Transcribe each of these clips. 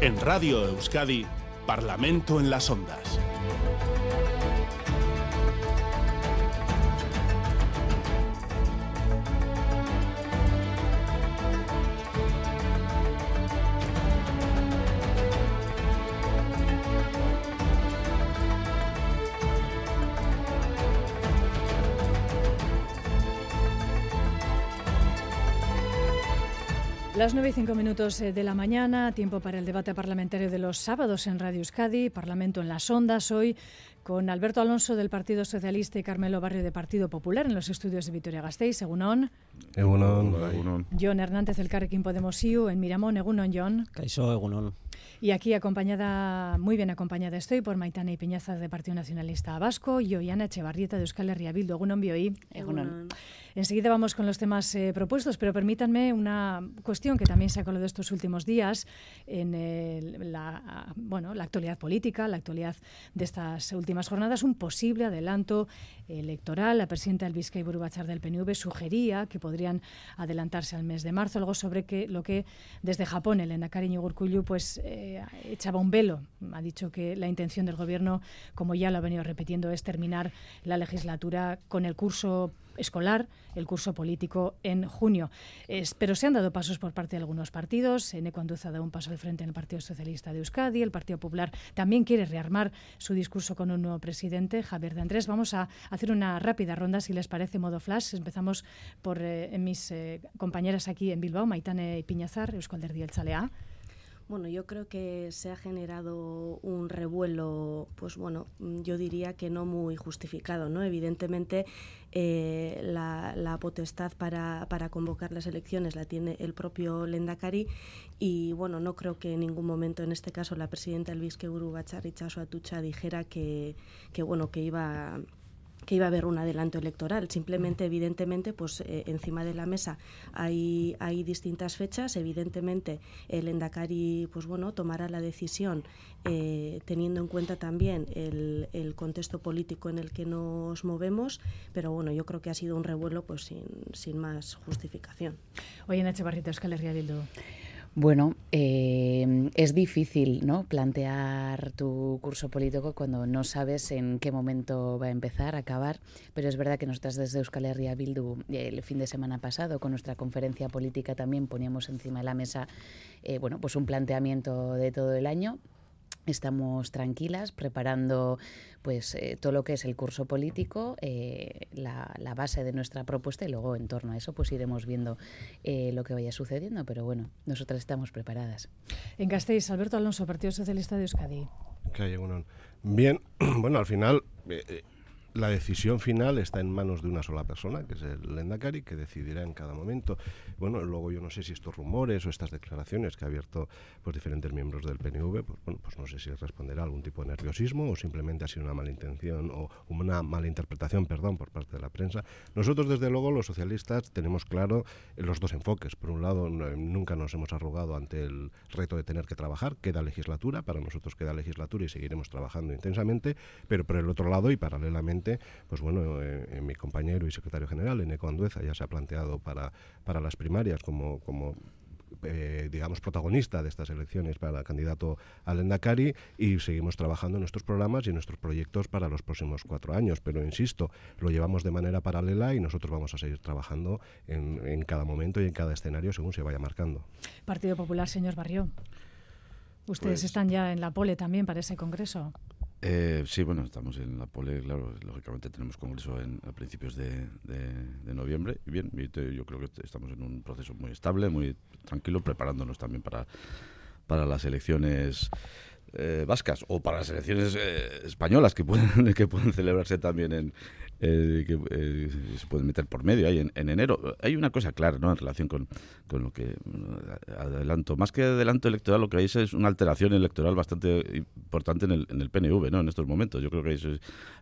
En Radio Euskadi, Parlamento en las Ondas. Las 9 y 5 minutos eh, de la mañana, tiempo para el debate parlamentario de los sábados en Radio Euskadi, Parlamento en las Ondas, hoy con Alberto Alonso del Partido Socialista y Carmelo Barrio de Partido Popular en los estudios de Vitoria-Gasteiz, Egunon. Egunon. John Hernández del Carrequín Podemos IU en Miramón, Egunon, John. Caixo, Egunon. Y aquí acompañada, muy bien acompañada estoy por Maitana y Peñaza de Partido Nacionalista Vasco y Ollana Echevarrieta de Euskal Herria Bildu. Egunon, Bioi. Egunon. Enseguida vamos con los temas eh, propuestos, pero permítanme una cuestión que también se ha colado estos últimos días en la, bueno, la actualidad política, la actualidad de estas últimas jornadas. Un posible adelanto electoral. La presidenta del Vizcay Burubachar del PNV sugería que podrían adelantarse al mes de marzo, algo sobre lo que desde Japón el Endacari Urkullu pues eh, echaba un velo. Ha dicho que la intención del gobierno, como ya lo ha venido repitiendo, es terminar la legislatura con el curso escolar, el curso político en junio. Es, pero se han dado pasos por parte de algunos partidos. Eneco Anduza ha dado un paso al frente en el Partido Socialista de Euskadi. El Partido Popular también quiere rearmar su discurso con un nuevo presidente, Javier de Andrés. Vamos a hacer una rápida ronda, si les parece, modo flash. Empezamos por eh, mis eh, compañeras aquí en Bilbao, Maitane Piñazar, Euskal El Chalea. Bueno, yo creo que se ha generado un revuelo, pues bueno, yo diría que no muy justificado, ¿no? Evidentemente, eh, la, potestad para, para, convocar las elecciones la tiene el propio Lendakari y, bueno, no creo que en ningún momento, en este caso, la presidenta Elvis Keuru Bacharrichaso Atucha dijera que, que, bueno, que iba que iba a haber un adelanto electoral. Simplemente, evidentemente, pues eh, encima de la mesa hay, hay distintas fechas. Evidentemente, el Endacari, pues bueno, tomará la decisión eh, teniendo en cuenta también el, el, contexto político en el que nos movemos. Pero bueno, yo creo que ha sido un revuelo pues sin, sin más justificación. Oye, Nacho Barrito, Euskal Bildu. Bueno, eh, es difícil ¿no? plantear tu curso político cuando no sabes en qué momento va a empezar, a acabar, pero es verdad que nosotras desde Euskal Herria Bildu el fin de semana pasado con nuestra conferencia política también poníamos encima de la mesa eh, bueno, pues un planteamiento de todo el año Estamos tranquilas preparando pues eh, todo lo que es el curso político, eh, la, base de nuestra propuesta y luego en torno a eso pues iremos viendo eh, lo que vaya sucediendo. Pero bueno, nosotras estamos preparadas. En Gasteiz, Alberto Alonso, Partido Socialista de Euskadi. Bien, bueno, al final la decisión final está en manos de una sola persona, que es el Lendakari, que decidirá en cada momento. Bueno, luego yo no sé si estos rumores o estas declaraciones que ha abierto pues, diferentes miembros del PNV, pues, bueno, pues no sé si responderá a algún tipo de nerviosismo o simplemente ha sido una mala intención o una mala interpretación, perdón, por parte de la prensa. Nosotros, desde luego, los socialistas tenemos claro los dos enfoques. Por un lado, nunca nos hemos arrugado ante el reto de tener que trabajar, queda legislatura, para nosotros queda legislatura y seguiremos trabajando intensamente, pero por el otro lado y paralelamente pues bueno, eh, mi compañero y secretario general, Eneco Andueza, ya se ha planteado para, para las primarias como, como eh, digamos, protagonista de estas elecciones para candidato al Endacari y seguimos trabajando en nuestros programas y en nuestros proyectos para los próximos cuatro años. Pero insisto, lo llevamos de manera paralela y nosotros vamos a seguir trabajando en, en cada momento y en cada escenario según se vaya marcando. Partido Popular, señor Barrio. Ustedes pues están ya en la pole también para ese congreso. Eh, sí, bueno, estamos en la pole, claro, lógicamente tenemos congreso en, a principios de, noviembre. Y bien, yo creo que estamos en un proceso muy estable, muy tranquilo, preparándonos también para, para las elecciones eh, vascas o para las elecciones eh, españolas que pueden, que pueden celebrarse también en, eh, que eh, se pueden meter por medio ahí en, enero. Hay una cosa clara ¿no? en relación con, con, lo que adelanto. Más que adelanto electoral, lo que hay es una alteración electoral bastante importante en el, en el PNV ¿no? en estos momentos. Yo creo que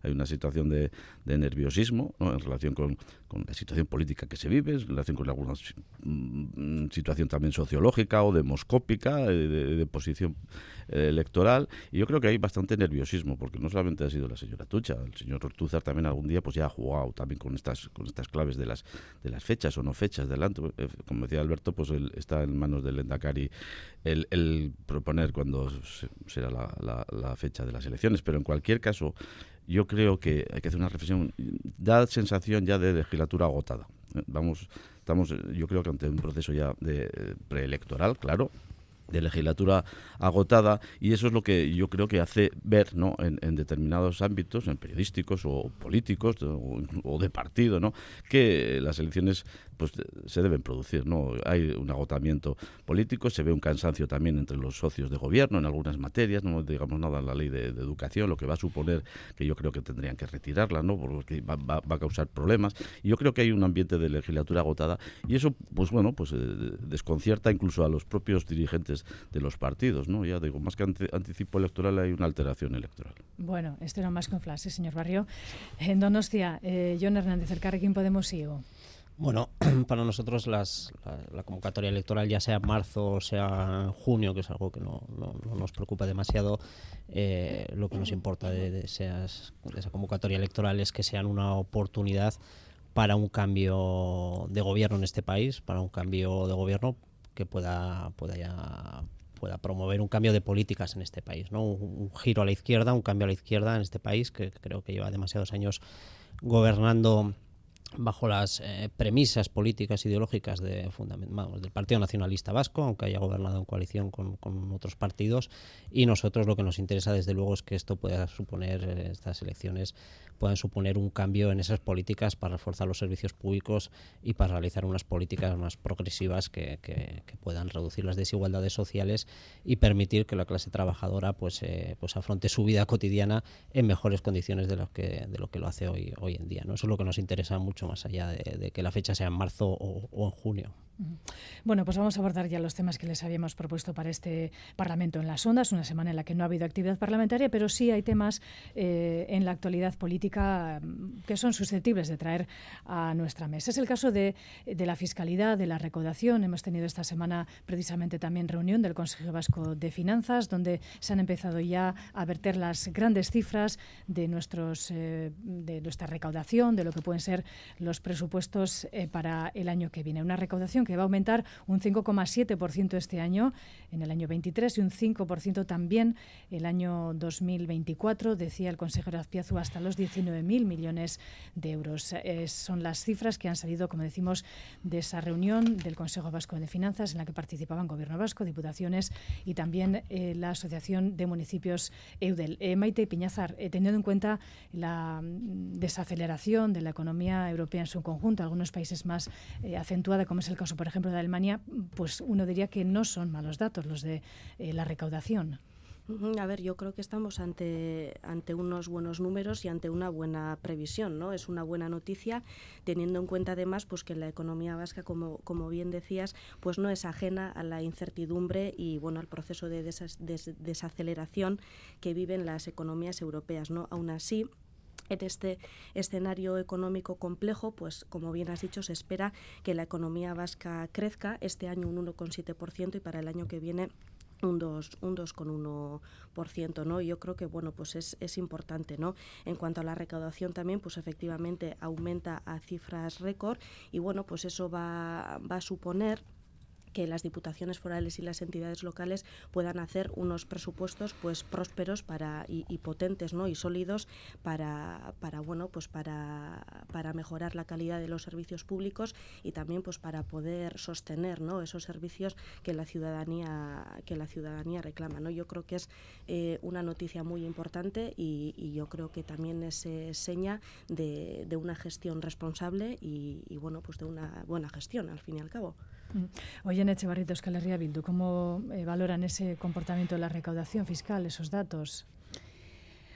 hay, una situación de, de nerviosismo ¿no? en relación con, con, la situación política que se vive, en relación con alguna mm, situación también sociológica o demoscópica, de, de posición electoral. Y yo creo que hay bastante nerviosismo, porque no solamente ha sido la señora Tucha, el señor Ortúzar también algún día pues ya ha jugado también con estas con estas claves de las de las fechas o no fechas delante. Eh, como decía Alberto, pues está en manos del Endacari el, el proponer cuando será la, la fecha de las elecciones. Pero en cualquier caso, yo creo que hay que hacer una reflexión. Da sensación ya de legislatura agotada. Vamos, estamos, yo creo que ante un proceso ya de eh, preelectoral, claro, de legislatura agotada y eso es lo que yo creo que hace ver ¿no? en, determinados ámbitos, en periodísticos o políticos o, de partido, ¿no? que las elecciones pues se deben producir. ¿no? Hay un agotamiento político, se ve un cansancio también entre los socios de gobierno en algunas materias, no digamos nada en la ley de, educación, lo que va a suponer que yo creo que tendrían que retirarla, ¿no? porque va, a causar problemas. Y yo creo que hay un ambiente de legislatura agotada y eso, pues bueno, pues eh, desconcierta incluso a los propios dirigentes de los partidos. ¿no? Ya digo, más que anticipo electoral hay una alteración electoral. Bueno, esto era más un flash, señor Barrio. En Donostia, eh, John Hernández, el Carrequín Podemos sigo. Bueno, para nosotros la, convocatoria electoral, ya sea en marzo o sea en junio, que es algo que no, nos preocupa demasiado, eh, lo que nos importa de, de, esa convocatoria electoral es que sean una oportunidad para un cambio de gobierno en este país, para un cambio de gobierno que pueda, pueda, pueda promover un cambio de políticas en este país, ¿no? un giro a la izquierda, un cambio a la izquierda en este país que creo que lleva demasiados años gobernando bajo las eh, premisas políticas ideológicas de, del Partido Nacionalista Vasco, aunque haya gobernado en coalición con, otros partidos. Y nosotros lo que nos interesa, desde luego, es que esto pueda suponer, eh, estas elecciones puedan suponer un cambio en esas políticas para reforzar los servicios públicos y para realizar unas políticas más progresivas que, puedan reducir las desigualdades sociales y permitir que la clase trabajadora pues, eh, pues afronte su vida cotidiana en mejores condiciones de lo que, de lo, que lo hace hoy, hoy en día. ¿no? Eso es lo que nos interesa mucho más allá de, que la fecha sea en marzo o en junio. Bueno, pues vamos a abordar ya los temas que les habíamos propuesto para este Parlamento en las Ondas, una semana en la que no ha habido actividad parlamentaria, pero sí hay temas eh, en la actualidad política mm, que son susceptibles de traer a nuestra mesa. Es el caso de, la fiscalidad, de la recaudación. Hemos tenido esta semana precisamente también reunión del Consejo Vasco de Finanzas, donde se han empezado ya a verter las grandes cifras de, nuestros, eh, de nuestra recaudación, de lo que pueden ser los presupuestos eh, para el año que viene. Una recaudación que va a aumentar un 5,7% este año, en el año 23, y un 5% también el año 2024, decía el consejero Azpiazu, hasta los 19.000 millones de euros. son las cifras que han salido, como decimos, de esa reunión del Consejo Vasco de Finanzas, en la que participaban Gobierno Vasco, diputaciones y también eh, la Asociación de Municipios EUDEL. Eh, Maite Piñazar, eh, teniendo en cuenta la mm, desaceleración de la economía europea en su conjunto, algunos países más acentuada, como es el caso por ejemplo, de Alemania, pues uno diría que no son malos datos los de eh, la recaudación. A ver, yo creo que estamos ante, ante unos buenos números y ante una buena previsión, ¿no? Es una buena noticia, teniendo en cuenta además pues que la economía vasca, como, como bien decías, pues no es ajena a la incertidumbre y bueno al proceso de desaceleración que viven las economías europeas, ¿no? Aún así, en este escenario económico complejo, pues como bien has dicho, se espera que la economía vasca crezca este año un 1,7% y para el año que viene un 2,1%, un 2,1%, ¿no? yo creo que, bueno, pues es, es importante, ¿no? En cuanto a la recaudación también, pues efectivamente aumenta a cifras récord y, bueno, pues eso va, va a suponer que las diputaciones forales y las entidades locales puedan hacer unos presupuestos pues prósperos para y, potentes ¿no? y sólidos para, para bueno pues para, para mejorar la calidad de los servicios públicos y también pues para poder sostener ¿no? esos servicios que la ciudadanía que la ciudadanía reclama ¿no? yo creo que es eh, una noticia muy importante y, yo creo que también es eh, seña de, de, una gestión responsable y, y bueno pues de una buena gestión al fin y al cabo. Mm. Oye, en Echevarrito, Euskal Herria Bildu, ¿cómo eh, valoran ese comportamiento de la recaudación fiscal, esos datos?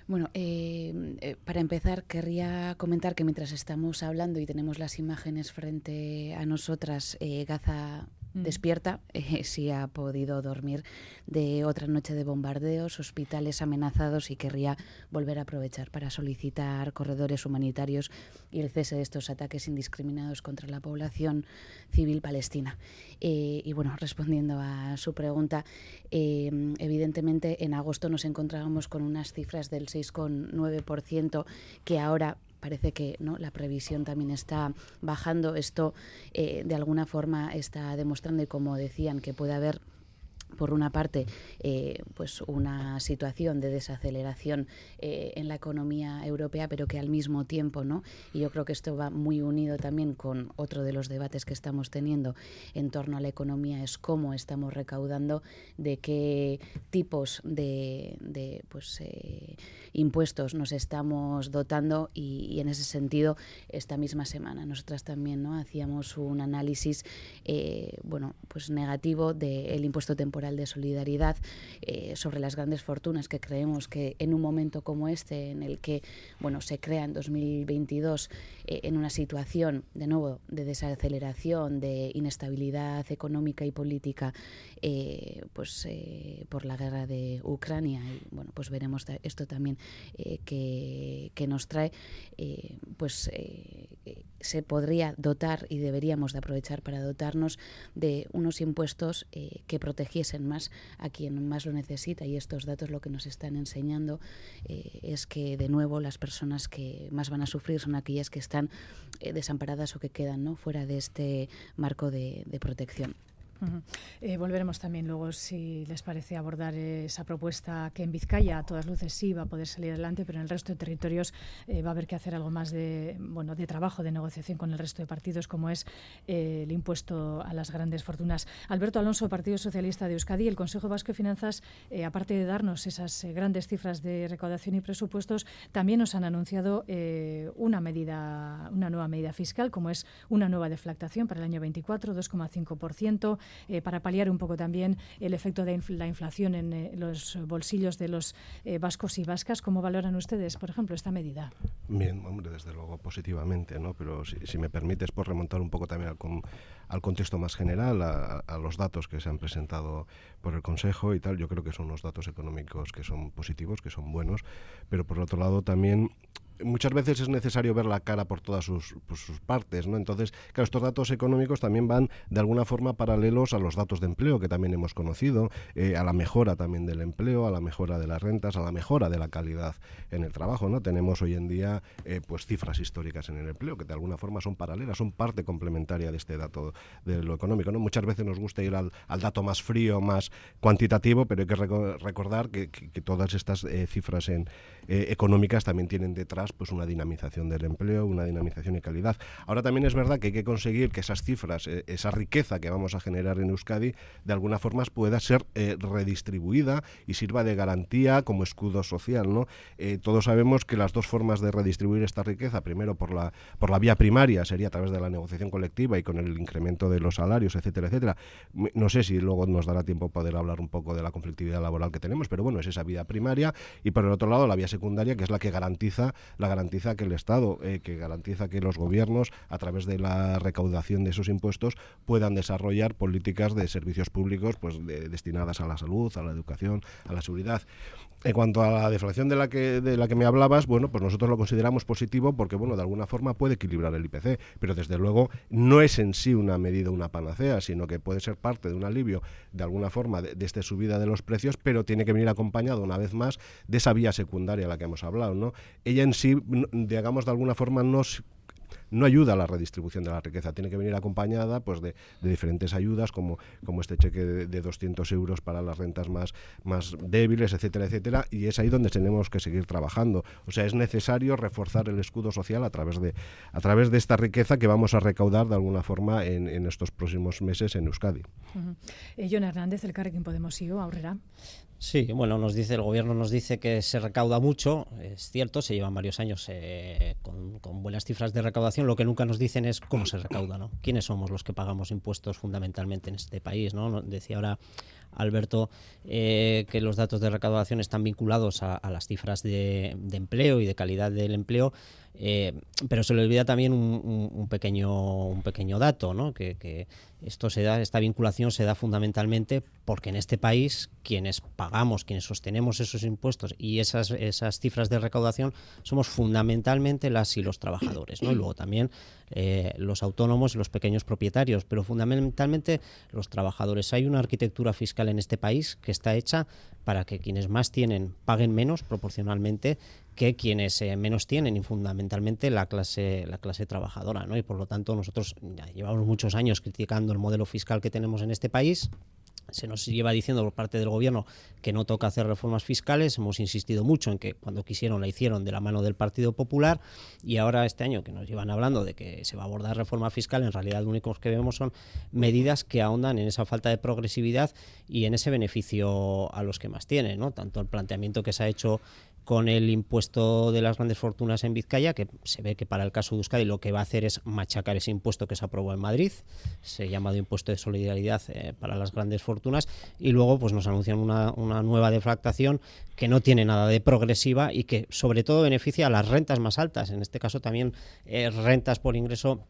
Bueno, eh, eh, para empezar, querría comentar que mientras estamos hablando y tenemos las imágenes frente a nosotras, Gaza. Despierta, eh, si ha podido dormir de otra noche de bombardeos, hospitales amenazados y querría volver a aprovechar para solicitar corredores humanitarios y el cese de estos ataques indiscriminados contra la población civil palestina. Eh, y bueno, respondiendo a su pregunta, eh, evidentemente en agosto nos encontrábamos con unas cifras del 6,9% que ahora parece que no la previsión también está bajando. Esto eh, de alguna forma está demostrando, y como decían, que puede haber por una parte, eh, pues una situación de desaceleración eh, en la economía europea, pero que al mismo tiempo, ¿no? Y yo creo que esto va muy unido también con otro de los debates que estamos teniendo en torno a la economía, es cómo estamos recaudando, de qué tipos de, de pues, eh, impuestos nos estamos dotando y, en ese sentido, esta misma semana nosotras también, ¿no? Hacíamos un análisis, bueno, pues negativo del impuesto temporal de solidaridad eh, sobre las grandes fortunas que creemos que en un momento como este, en el que bueno, se crea en 2022 eh, en una situación de nuevo de desaceleración, de inestabilidad económica y política, eh, pues por la guerra de Ucrania y bueno, pues veremos esto también que, que, nos trae, pues se podría dotar y deberíamos de aprovechar para dotarnos de unos impuestos que protegiesen más a quien más lo necesita y estos datos lo que nos están enseñando eh, es que de nuevo las personas que más van a sufrir son aquellas que están eh, desamparadas o que quedan ¿no? fuera de este marco de protección. Eh, volveremos también luego, si les parece, abordar esa propuesta que en Vizcaya a todas luces sí va a poder salir adelante, pero en el resto de territorios eh, va a haber que hacer algo más de, bueno, de trabajo, de negociación con el resto de partidos, como es eh, el impuesto a las grandes fortunas. Alberto Alonso, Partido Socialista de Euskadi, el Consejo Vasco de Finanzas, aparte de darnos esas grandes cifras de recaudación y presupuestos, también nos han anunciado una medida, una nueva medida fiscal, como es una nueva deflactación para el año 24, 2,5%. Eh, para paliar un poco también el efecto de la inflación en eh, los bolsillos de los eh, vascos y vascas. ¿Cómo valoran ustedes, por ejemplo, esta medida? Bien, hombre, desde luego positivamente, ¿no? Pero si, me permites, por remontar un poco también al, contexto más general, a, los datos que se han presentado por el Consejo y tal, yo creo que son unos datos económicos que son positivos, que son buenos, pero por otro lado también muchas veces es necesario ver la cara por todas sus, partes, ¿no? Entonces, claro, estos datos económicos también van de alguna forma paralelos a los datos de empleo que también hemos conocido, eh, a la mejora también del empleo, a la mejora de las rentas, a la mejora de la calidad en el trabajo, ¿no? Tenemos hoy en día eh, pues cifras históricas en el empleo que de alguna forma son paralelas, son parte complementaria de este dato de lo económico, ¿no? Muchas veces nos gusta ir al, dato más frío, más cuantitativo, pero hay que recordar que, todas estas eh, cifras en, económicas también tienen detrás pues una dinamización del empleo, una dinamización y calidad. Ahora también es verdad que hay que conseguir que esas cifras, eh, esa riqueza que vamos a generar en Euskadi, de alguna forma pueda ser eh, redistribuida y sirva de garantía como escudo social. ¿no? Eh, todos sabemos que las dos formas de redistribuir esta riqueza, primero por la, por la vía primaria, sería a través de la negociación colectiva y con el incremento de los salarios, etcétera, etcétera. No sé si luego nos dará tiempo poder hablar un poco de la conflictividad laboral que tenemos, pero bueno, es esa vía primaria y por el otro lado la vía secundaria, que es la que garantiza la garantiza que el Estado, eh, que garantiza que los gobiernos, a través de la recaudación de esos impuestos, puedan desarrollar políticas de servicios públicos pues, destinadas a la salud, a la educación, a la seguridad. En cuanto a la deflación de la que de la que me hablabas, bueno, pues nosotros lo consideramos positivo porque bueno, de alguna forma puede equilibrar el IPC, pero desde luego no es en sí una medida una panacea, sino que puede ser parte de un alivio de alguna forma de, esta subida de los precios, pero tiene que venir acompañado una vez más de esa vía secundaria a la que hemos hablado, ¿no? Ella en sí, digamos de alguna forma no no ayuda a la redistribución de la riqueza, tiene que venir acompañada pues, de, diferentes ayudas como, como este cheque de, 200 euros para las rentas más, más débiles, etcétera, etcétera, y es ahí donde tenemos que seguir trabajando. O sea, es necesario reforzar el escudo social a través de, a través de esta riqueza que vamos a recaudar de alguna forma en, estos próximos meses en Euskadi. Eh, John Hernández, el Carrequín Podemos IO, Aurrera. Sí, bueno, nos dice el gobierno nos dice que se recauda mucho, es cierto, se llevan varios años eh, con, con, buenas cifras de recaudación. Lo que nunca nos dicen es cómo se recauda, ¿no? ¿Quiénes somos los que pagamos impuestos fundamentalmente en este país, no? Decía ahora Alberto, eh, que los datos de recaudación están vinculados a, las cifras de, empleo y de calidad del empleo, eh, pero se le olvida también un, pequeño, un pequeño dato, ¿no? que, esto se da, esta vinculación se da fundamentalmente porque en este país quienes pagamos, quienes sostenemos esos impuestos y esas, esas cifras de recaudación somos fundamentalmente las y los trabajadores, ¿no? Y luego también eh, los autónomos y los pequeños propietarios, pero fundamentalmente los trabajadores. Hay una arquitectura fiscal fiscal en este país que está hecha para que quienes más tienen paguen menos proporcionalmente que quienes eh, menos tienen y fundamentalmente la clase la clase trabajadora no y por lo tanto nosotros llevamos muchos años criticando el modelo fiscal que tenemos en este país se nos lleva diciendo por parte del gobierno que no toca hacer reformas fiscales. Hemos insistido mucho en que cuando quisieron la hicieron de la mano del Partido Popular y ahora este año que nos llevan hablando de que se va a abordar reforma fiscal, en realidad lo único que vemos son medidas que ahondan en esa falta de progresividad y en ese beneficio a los que más tienen, ¿no? Tanto el planteamiento que se ha hecho con el impuesto de las grandes fortunas en Vizcaya, que se ve que para el caso de Euskadi lo que va a hacer es machacar ese impuesto que se aprobó en Madrid, se llama de impuesto de solidaridad eh, para las grandes fortunas, y luego pues nos anuncian una, una, nueva deflactación que no tiene nada de progresiva y que sobre todo beneficia a las rentas más altas, en este caso también eh, rentas por ingreso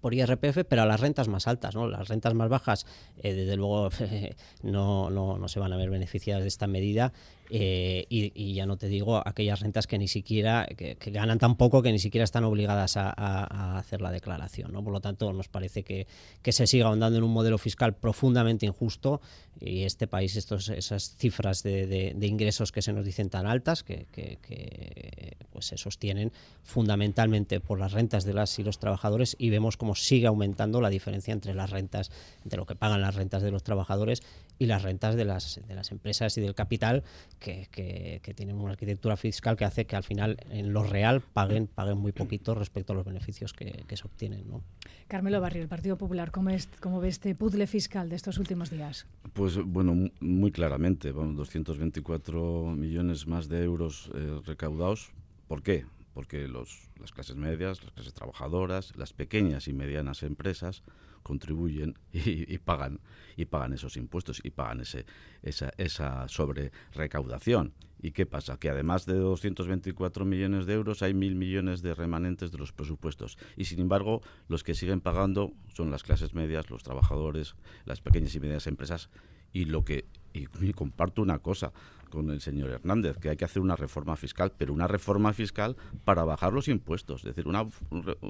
por IRPF, pero a las rentas más altas, ¿no? Las rentas más bajas, eh, desde luego, no, no, no, se van a ver beneficiadas de esta medida eh, y, ya no te digo aquellas rentas que ni siquiera, que, ganan tan poco que ni siquiera están obligadas a, hacer la declaración. ¿no? Por lo tanto, nos parece que, que, se siga ahondando en un modelo fiscal profundamente injusto y este país, estos, esas cifras de, de, ingresos que se nos dicen tan altas, que, que, pues se sostienen fundamentalmente por las rentas de las y los trabajadores y vemos cómo sigue aumentando la diferencia entre las rentas, entre lo que pagan las rentas de los trabajadores y las rentas de las, de las empresas y del capital que, que, tienen una arquitectura fiscal que hace que al final en lo real paguen, paguen muy poquito respecto a los beneficios que, se obtienen. ¿no? Carmelo Barrio, el Partido Popular, ¿cómo, es, ¿cómo ve este puzzle fiscal de estos últimos días? Pues bueno, muy claramente, bueno, 224 millones más de euros eh, recaudados. ¿Por qué? Porque los, las clases medias, las clases trabajadoras, las pequeñas y medianas empresas contribuyen y, pagan y pagan esos impuestos y pagan ese esa, esa sobre recaudación. ¿Y qué pasa? Que además de 224 millones de euros hay mil millones de remanentes de los presupuestos. Y sin embargo, los que siguen pagando son las clases medias, los trabajadores, las pequeñas y medianas empresas. Y lo que y, comparto una cosa con el señor Hernández, que hay que hacer una reforma fiscal, pero una reforma fiscal para bajar los impuestos. Es decir, una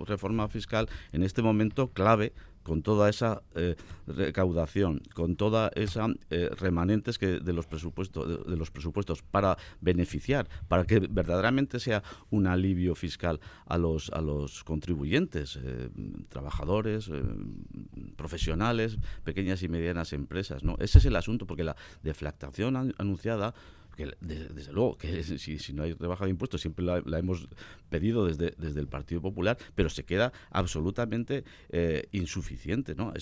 reforma fiscal en este momento clave con toda esa eh, recaudación, con toda esa eh, remanentes que de los presupuestos de, los presupuestos para beneficiar, para que verdaderamente sea un alivio fiscal a los a los contribuyentes, eh, trabajadores, profesionales, pequeñas y medianas empresas, ¿no? Ese es el asunto porque la deflactación anunciada que desde, luego que si, no hay rebaja de impuestos siempre la, hemos pedido desde, desde el Partido Popular, pero se queda absolutamente eh, insuficiente, ¿no?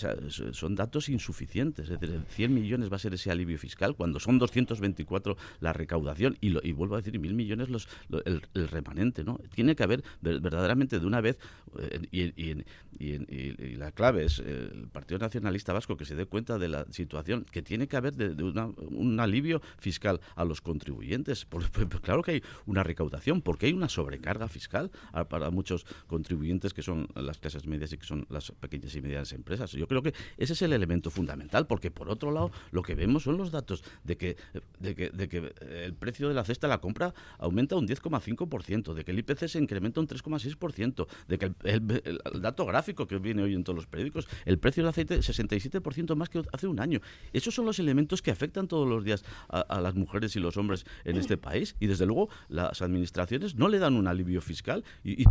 son datos insuficientes, es decir, 100 millones va a ser ese alivio fiscal cuando son 224 la recaudación y, y vuelvo a decir, mil millones los, el, remanente, ¿no? Tiene que haber verdaderamente de una vez eh, y, y, la clave es eh, el Partido Nacionalista Vasco que se dé cuenta de la situación, que tiene que haber de, un alivio fiscal a los contribuyentes. claro que hay una recaudación, porque hay una sobrecarga fiscal para muchos contribuyentes que son las clases medias y que son las pequeñas y medianas empresas. Yo creo que ese es el elemento fundamental, porque por otro lado lo que vemos son los datos de que, de que, de que el precio de la cesta de la compra aumenta un 10,5%, de que el IPC se incrementa un 3,6%, de que el, dato gráfico que viene hoy en todos los periódicos, el precio del aceite 67% más que hace un año. Esos son los elementos que afectan todos los días a las mujeres y los hombres en este país y desde luego las administraciones no le dan un alivio fiscal y,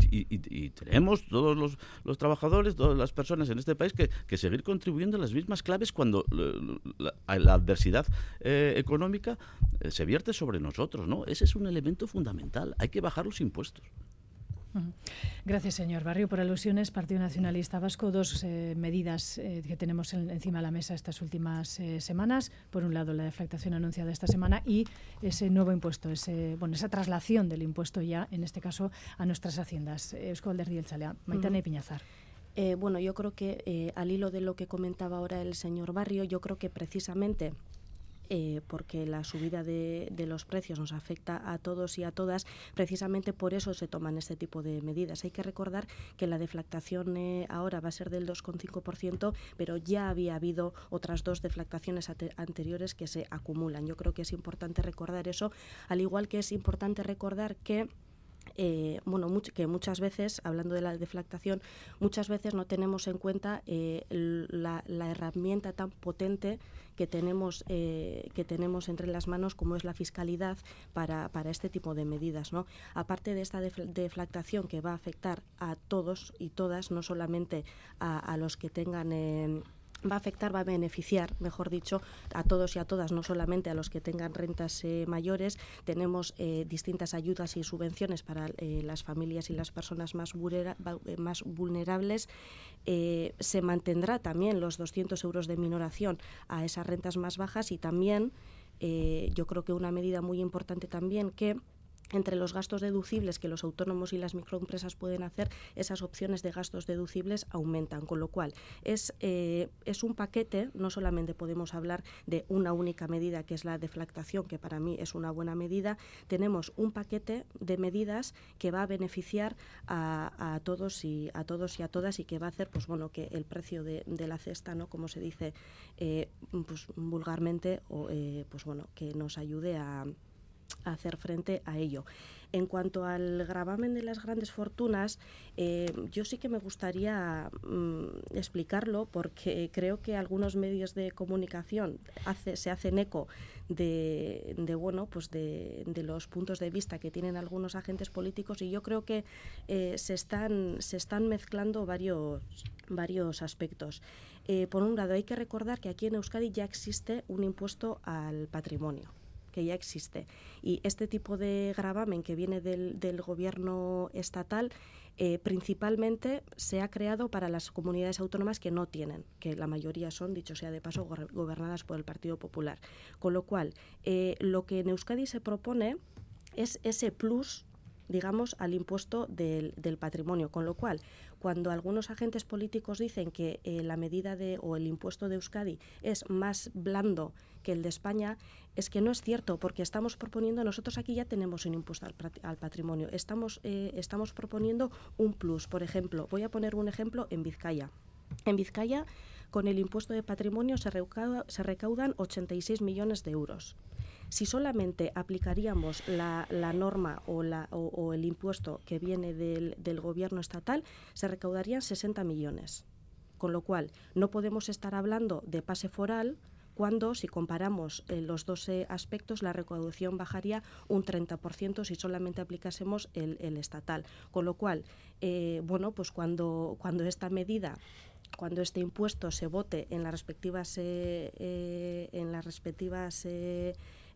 tenemos todos los, trabajadores, todas las personas en este país que, seguir contribuyendo a las mismas claves cuando la, adversidad eh, económica eh, se vierte sobre nosotros, ¿no? Ese es un elemento fundamental, hay que bajar los impuestos. Gracias, señor Barrio. Por alusiones, Partido Nacionalista Vasco, dos eh, medidas eh, que tenemos encima de la mesa estas últimas eh, semanas. Por un lado, la deflactación anunciada esta semana y ese nuevo impuesto, ese, bueno, esa traslación del impuesto ya, en este caso, a nuestras haciendas. Eusko y el Chalea, Maitane y Piñazar. bueno, yo creo que al hilo de lo que comentaba ahora el señor Barrio, yo creo que precisamente eh, porque la subida de, los precios nos afecta a todos y a todas, precisamente por eso se toman este tipo de medidas. Hay que recordar que la deflactación eh, ahora va a ser del 2,5%, pero ya había habido otras dos deflactaciones anteriores que se acumulan. Yo creo que es importante recordar eso, al igual que es importante recordar que eh, bueno, que muchas veces, hablando de la deflactación, muchas veces no tenemos en cuenta eh, la, herramienta tan potente que tenemos, eh, que tenemos entre las manos como es la fiscalidad para, para este tipo de medidas. ¿no? Aparte de esta deflactación que va a afectar a todos y todas, no solamente a, a los que tengan va a afectar, va a beneficiar, mejor dicho, a todos y a todas, no solamente a los que tengan rentas eh, mayores. Tenemos eh, distintas ayudas y subvenciones para eh, las familias y las personas más, más vulnerables. se mantendrá también los 200 euros de minoración a esas rentas más bajas y también, yo creo que una medida muy importante también que entre los gastos deducibles que los autónomos y las microempresas pueden hacer, esas opciones de gastos deducibles aumentan, con lo cual es, eh, es un paquete, no solamente podemos hablar de una única medida que es la deflactación, que para mí es una buena medida, tenemos un paquete de medidas que va a beneficiar a, todos y a todos y a todas y que va a hacer pues bueno que el precio de, la cesta, ¿no? como se dice eh, pues, vulgarmente, o, eh, pues bueno, que nos ayude a hacer frente a ello. En cuanto al gravamen de las grandes fortunas, eh, yo sí que me gustaría mm, explicarlo porque creo que algunos medios de comunicación se hacen eco de, bueno, pues de, los puntos de vista que tienen algunos agentes políticos y yo creo que eh, se, están, se están mezclando varios, varios aspectos. Eh, por un lado, hay que recordar que aquí en Euskadi ya existe un impuesto al patrimonio que ya existe. Y este tipo de gravamen que viene del, gobierno estatal eh, principalmente se ha creado para las comunidades autónomas que no tienen, que la mayoría son, dicho sea de paso, gobernadas por el Partido Popular. Con lo cual, eh, lo que en Euskadi se propone es ese plus digamos, al impuesto del, del, patrimonio. Con lo cual, cuando algunos agentes políticos dicen que eh, la medida de o el impuesto de Euskadi es más blando que el de España, es que no es cierto, porque estamos proponiendo, nosotros aquí ya tenemos un impuesto al, patrimonio, estamos, eh, estamos proponiendo un plus. Por ejemplo, voy a poner un ejemplo en Vizcaya. En Vizcaya, con el impuesto de patrimonio se, se recaudan 86 millones de euros. Si solamente aplicaríamos la, norma o, la, o, el impuesto que viene del, del gobierno estatal, se recaudarían 60 millones. Con lo cual, no podemos estar hablando de pase foral, cuando si comparamos eh, los dos aspectos la recaudación bajaría un 30% si solamente aplicásemos el, estatal. Con lo cual, eh, bueno, pues cuando, cuando esta medida cuando este impuesto se vote en las respectivas eh, en las respectivas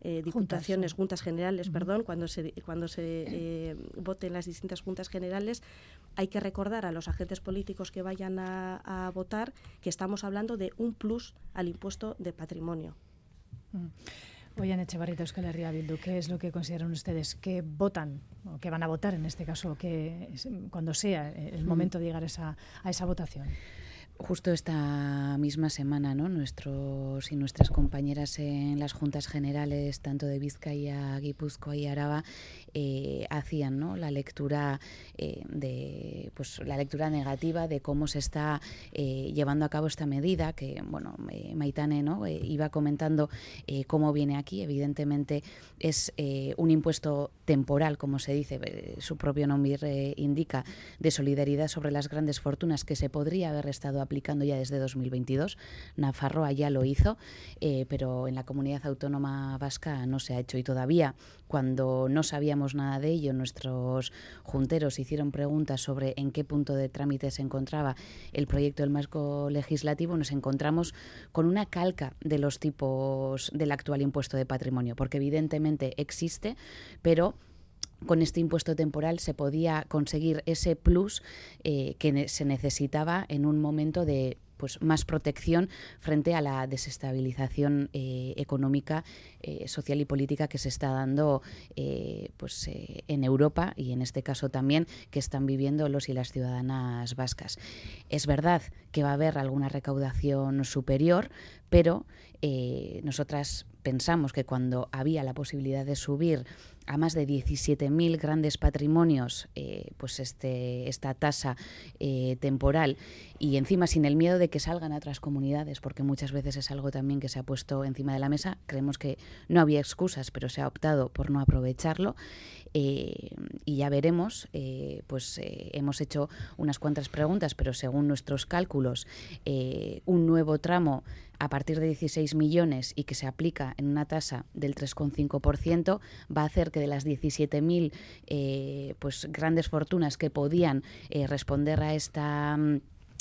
eh, diputaciones, juntas, generales, perdón, cuando se, cuando se eh, voten las distintas juntas generales, hay que recordar a los agentes políticos que vayan a, votar que estamos hablando de un plus al impuesto de patrimonio. Oye, Echevarrita Euskal Herria Bildu, ¿qué es lo que consideran ustedes que votan o que van a votar en este caso, que cuando sea el momento de llegar esa, a esa votación? Justo esta misma semana, ¿no? Nuestros y nuestras compañeras en las juntas generales, tanto de Vizcaya, Guipúzcoa y Araba, eh, hacían ¿no? la lectura eh, de pues la lectura negativa de cómo se está eh, llevando a cabo esta medida que bueno Maitane no iba comentando cómo viene aquí evidentemente es un impuesto temporal como se dice su propio nombre indica de solidaridad sobre las grandes fortunas que se podría haber estado aplicando ya desde 2022 Nafarroa ya lo hizo pero en la comunidad autónoma vasca no se ha hecho. Y todavía cuando no sabíamos nada de ello, nuestros junteros hicieron preguntas sobre en qué punto de trámite se encontraba el proyecto del marco legislativo, nos encontramos con una calca de los tipos del actual impuesto de patrimonio, porque evidentemente existe, pero con este impuesto temporal se podía conseguir ese plus eh, que se necesitaba en un momento de pues más protección frente a la desestabilización eh, económica, eh, social y política que se está dando pues, en Europa y en este caso también que están viviendo los y las ciudadanas vascas. Es verdad que va a haber alguna recaudación superior, pero eh, nosotras pensamos que cuando había la posibilidad de subir a más de 17.000 grandes patrimonios, eh, pues este, esta tasa eh, temporal y encima sin el miedo de que salgan a otras comunidades, porque muchas veces es algo también que se ha puesto encima de la mesa. Creemos que no había excusas, pero se ha optado por no aprovecharlo. Eh, y ya veremos, pues hemos hecho unas cuantas preguntas, pero según nuestros cálculos, un nuevo tramo a partir de 16 millones y que se aplica en una tasa del 3,5%, va a hacer que de las 17.000 eh, pues, grandes fortunas que podían eh, responder a esta...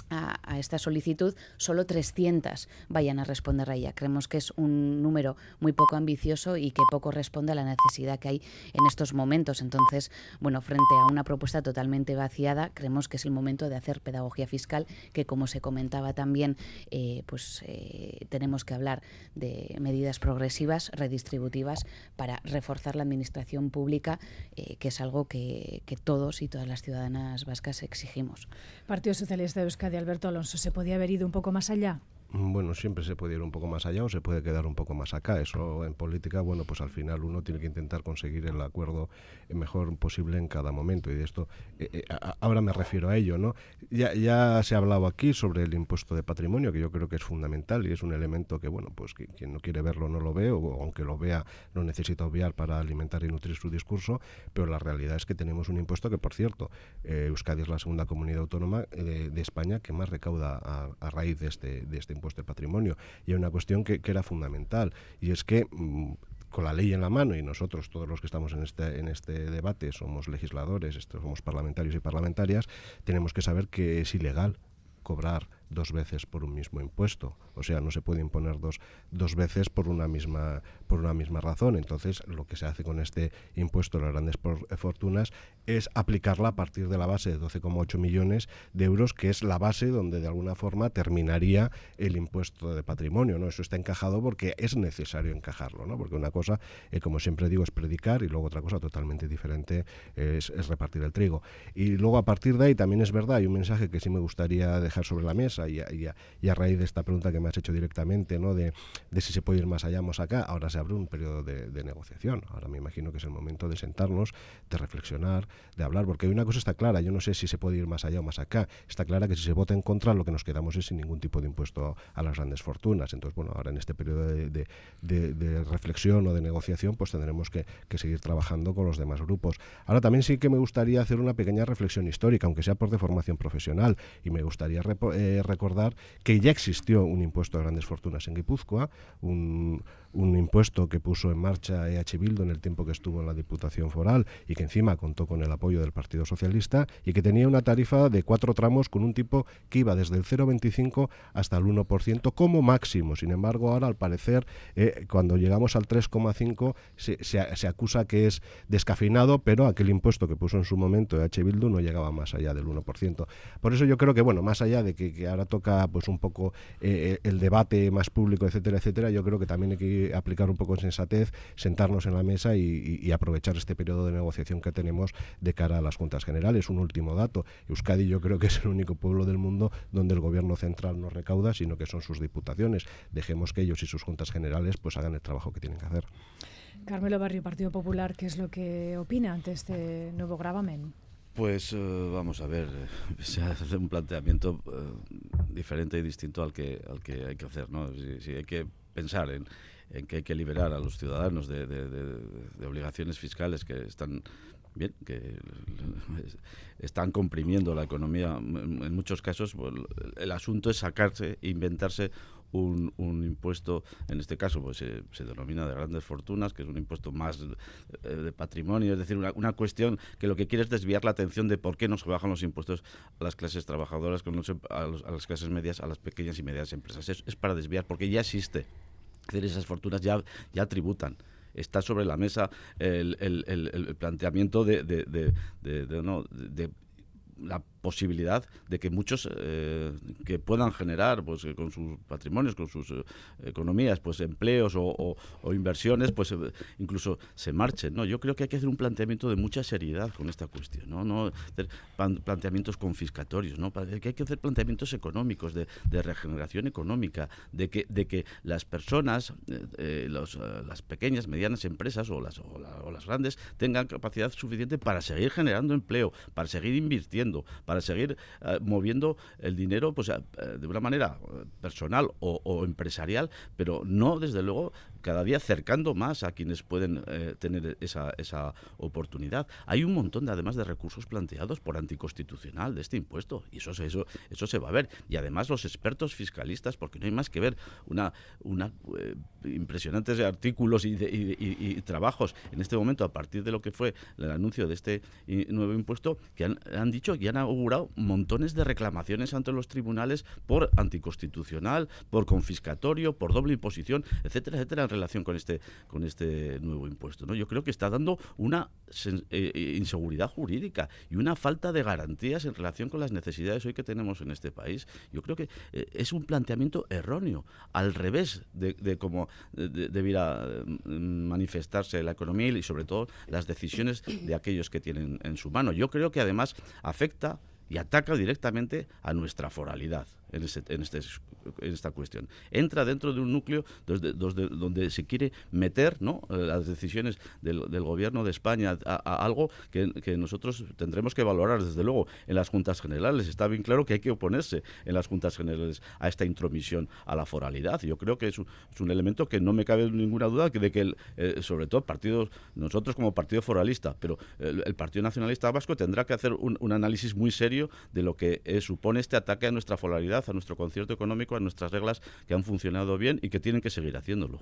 A, esta solicitud, solo 300 vayan a responder a ella. Creemos que es un número muy poco ambicioso y que poco responde a la necesidad que hay en estos momentos. Entonces, bueno, frente a una propuesta totalmente vaciada, creemos que es el momento de hacer pedagogía fiscal, que como se comentaba también, eh, pues eh, tenemos que hablar de medidas progresivas, redistributivas, para reforzar la administración pública, eh, que es algo que, que todos y todas las ciudadanas vascas exigimos. Partido Socialista de Euskadi Alberto Alonso, ¿se podía haber ido un poco más allá? Bueno, siempre se puede ir un poco más allá o se puede quedar un poco más acá. Eso en política, bueno, pues al final uno tiene que intentar conseguir el acuerdo mejor posible en cada momento. Y de esto, eh, eh, ahora me refiero a ello, ¿no? Ya, ya se ha hablado aquí sobre el impuesto de patrimonio, que yo creo que es fundamental y es un elemento que, bueno, pues quien no quiere verlo no lo ve, o aunque lo vea, no necesita obviar para alimentar y nutrir su discurso. Pero la realidad es que tenemos un impuesto que, por cierto, eh, Euskadi es la segunda comunidad autónoma de, España que más recauda a, a raíz de este, de este impuesto de patrimonio. Y hay una cuestión que, era fundamental, y es que mm, con la ley en la mano y nosotros todos los que estamos en este en este debate somos legisladores, somos parlamentarios y parlamentarias, tenemos que saber que es ilegal cobrar dos veces por un mismo impuesto. O sea, no se puede imponer dos, dos veces por una, misma, por una misma razón. Entonces, lo que se hace con este impuesto de las grandes eh, fortunas es aplicarla a partir de la base de 12,8 millones de euros, que es la base donde de alguna forma terminaría el impuesto de patrimonio. ¿no? Eso está encajado porque es necesario encajarlo, ¿no? porque una cosa, eh, como siempre digo, es predicar y luego otra cosa totalmente diferente es, repartir el trigo. Y luego a partir de ahí también es verdad, hay un mensaje que sí me gustaría dejar sobre la mesa y a, raíz de esta pregunta que me has hecho directamente, ¿no? De, si se puede ir más allá, más acá, ahora se abre un periodo de, negociación. Ahora me imagino que es el momento de sentarnos, de reflexionar, de hablar, porque una cosa está clara, yo no sé si se puede ir más allá o más acá. Está clara que si se vota en contra, lo que nos quedamos es sin ningún tipo de impuesto a las grandes fortunas. Entonces, bueno, ahora en este periodo de, reflexión o de negociación, pues tendremos que, seguir trabajando con los demás grupos. Ahora también sí que me gustaría hacer una pequeña reflexión histórica, aunque sea por de formación profesional, y me gustaría eh, recordar que ya existió un impuesto a grandes fortunas en Guipúzcoa, un, impuesto que puso en marcha EH Bildu en el tiempo que estuvo en la Diputación Foral y que encima contó con el apoyo del Partido Socialista y que tenía una tarifa de cuatro tramos con un tipo que iba desde el 0,25 hasta el 1% como máximo. Sin embargo, ahora al parecer, eh, cuando llegamos al 3,5 se, se, acusa que es descafeinado, pero aquel impuesto que puso en su momento EH Bildu no llegaba más allá del 1%. Por eso yo creo que, bueno, más allá de que, ahora toca pues un poco eh, el debate más público, etcétera, etcétera, yo creo que también hay que aplicar un poco en sensatez, sentarnos en la mesa y, aprovechar este periodo de negociación que tenemos de cara a las juntas generales. Un último dato, Euskadi yo creo que es el único pueblo del mundo donde el gobierno central no recauda, sino que son sus diputaciones. Dejemos que ellos y sus juntas generales pues hagan el trabajo que tienen que hacer. Carmelo Barrio, Partido Popular, ¿qué es lo que opina ante este nuevo gravamen? Pues eh, vamos a ver, se hace un planteamiento eh, diferente y distinto al que, al que hay que hacer. ¿no? si hay que pensar en, en que hay que liberar a los ciudadanos de, obligaciones fiscales que están bien, que están comprimiendo la economía. En muchos casos, pues, el asunto es sacarse, inventarse un, impuesto, en este caso pues se, denomina de grandes fortunas, que es un impuesto más eh, de, patrimonio, es decir, una, cuestión que lo que quiere es desviar la atención de por qué no se bajan los impuestos a las clases trabajadoras, a, las clases medias, a las pequeñas y medianas empresas. es para desviar, porque ya existe. Esas fortunas ya, ya tributan. Está sobre la mesa el, el, el, planteamiento de, de, de, la posibilidad de que muchos eh, que puedan generar pues con sus patrimonios, con sus economías, pues empleos o, inversiones, pues incluso se marchen. ¿no? Yo creo que hay que hacer un planteamiento de mucha seriedad con esta cuestión, no, no hacer planteamientos confiscatorios, ¿no? hay que hacer planteamientos económicos de, regeneración económica, de que, de que las personas, las pequeñas, medianas empresas o las, o las grandes tengan capacidad suficiente para seguir generando empleo, para seguir invirtiendo, seguir eh, moviendo el dinero pues, eh, de una manera eh, personal o, empresarial, pero no, desde luego, cada día acercando más a quienes pueden tener esa, esa oportunidad. Hay un montón, de, además, de recursos planteados por anticonstitucional de este impuesto, y eso, eso, eso se va a ver. Y además los expertos fiscalistas, porque no hay más que ver una, una impresionantes artículos y, trabajos en este momento a partir de lo que fue el anuncio de este nuevo impuesto, que han, dicho y han augurado montones de reclamaciones ante los tribunales por anticonstitucional, por confiscatorio, por doble imposición, etcétera, etcétera, relación con este, con este nuevo impuesto. ¿no? Yo creo que está dando una eh, eh, inseguridad jurídica y una falta de garantías en relación con las necesidades hoy que tenemos en este país. Yo creo que eh, es un planteamiento erróneo, al revés de, de cómo debiera manifestarse la economía y sobre todo las decisiones de aquellos que tienen en su mano. Yo creo que además afecta y ataca directamente a nuestra foralidad en, este, en, esta cuestión. Entra dentro de un núcleo donde, se quiere meter. Eh, las decisiones del, gobierno de España a, algo que, nosotros tendremos que valorar, desde luego, en las juntas generales. Está bien claro que hay que oponerse en las juntas generales a esta intromisión a la foralidad. Yo creo que es un, elemento que no me cabe ninguna duda de que, eh, sobre todo, partidos, nosotros como partido foralista, pero el, Partido Nacionalista Vasco tendrá que hacer un, un análisis muy serio de lo que eh, supone este ataque a nuestra foralidad a nuestro concierto económico, a nuestras reglas que han funcionado bien y que tienen que seguir haciéndolo.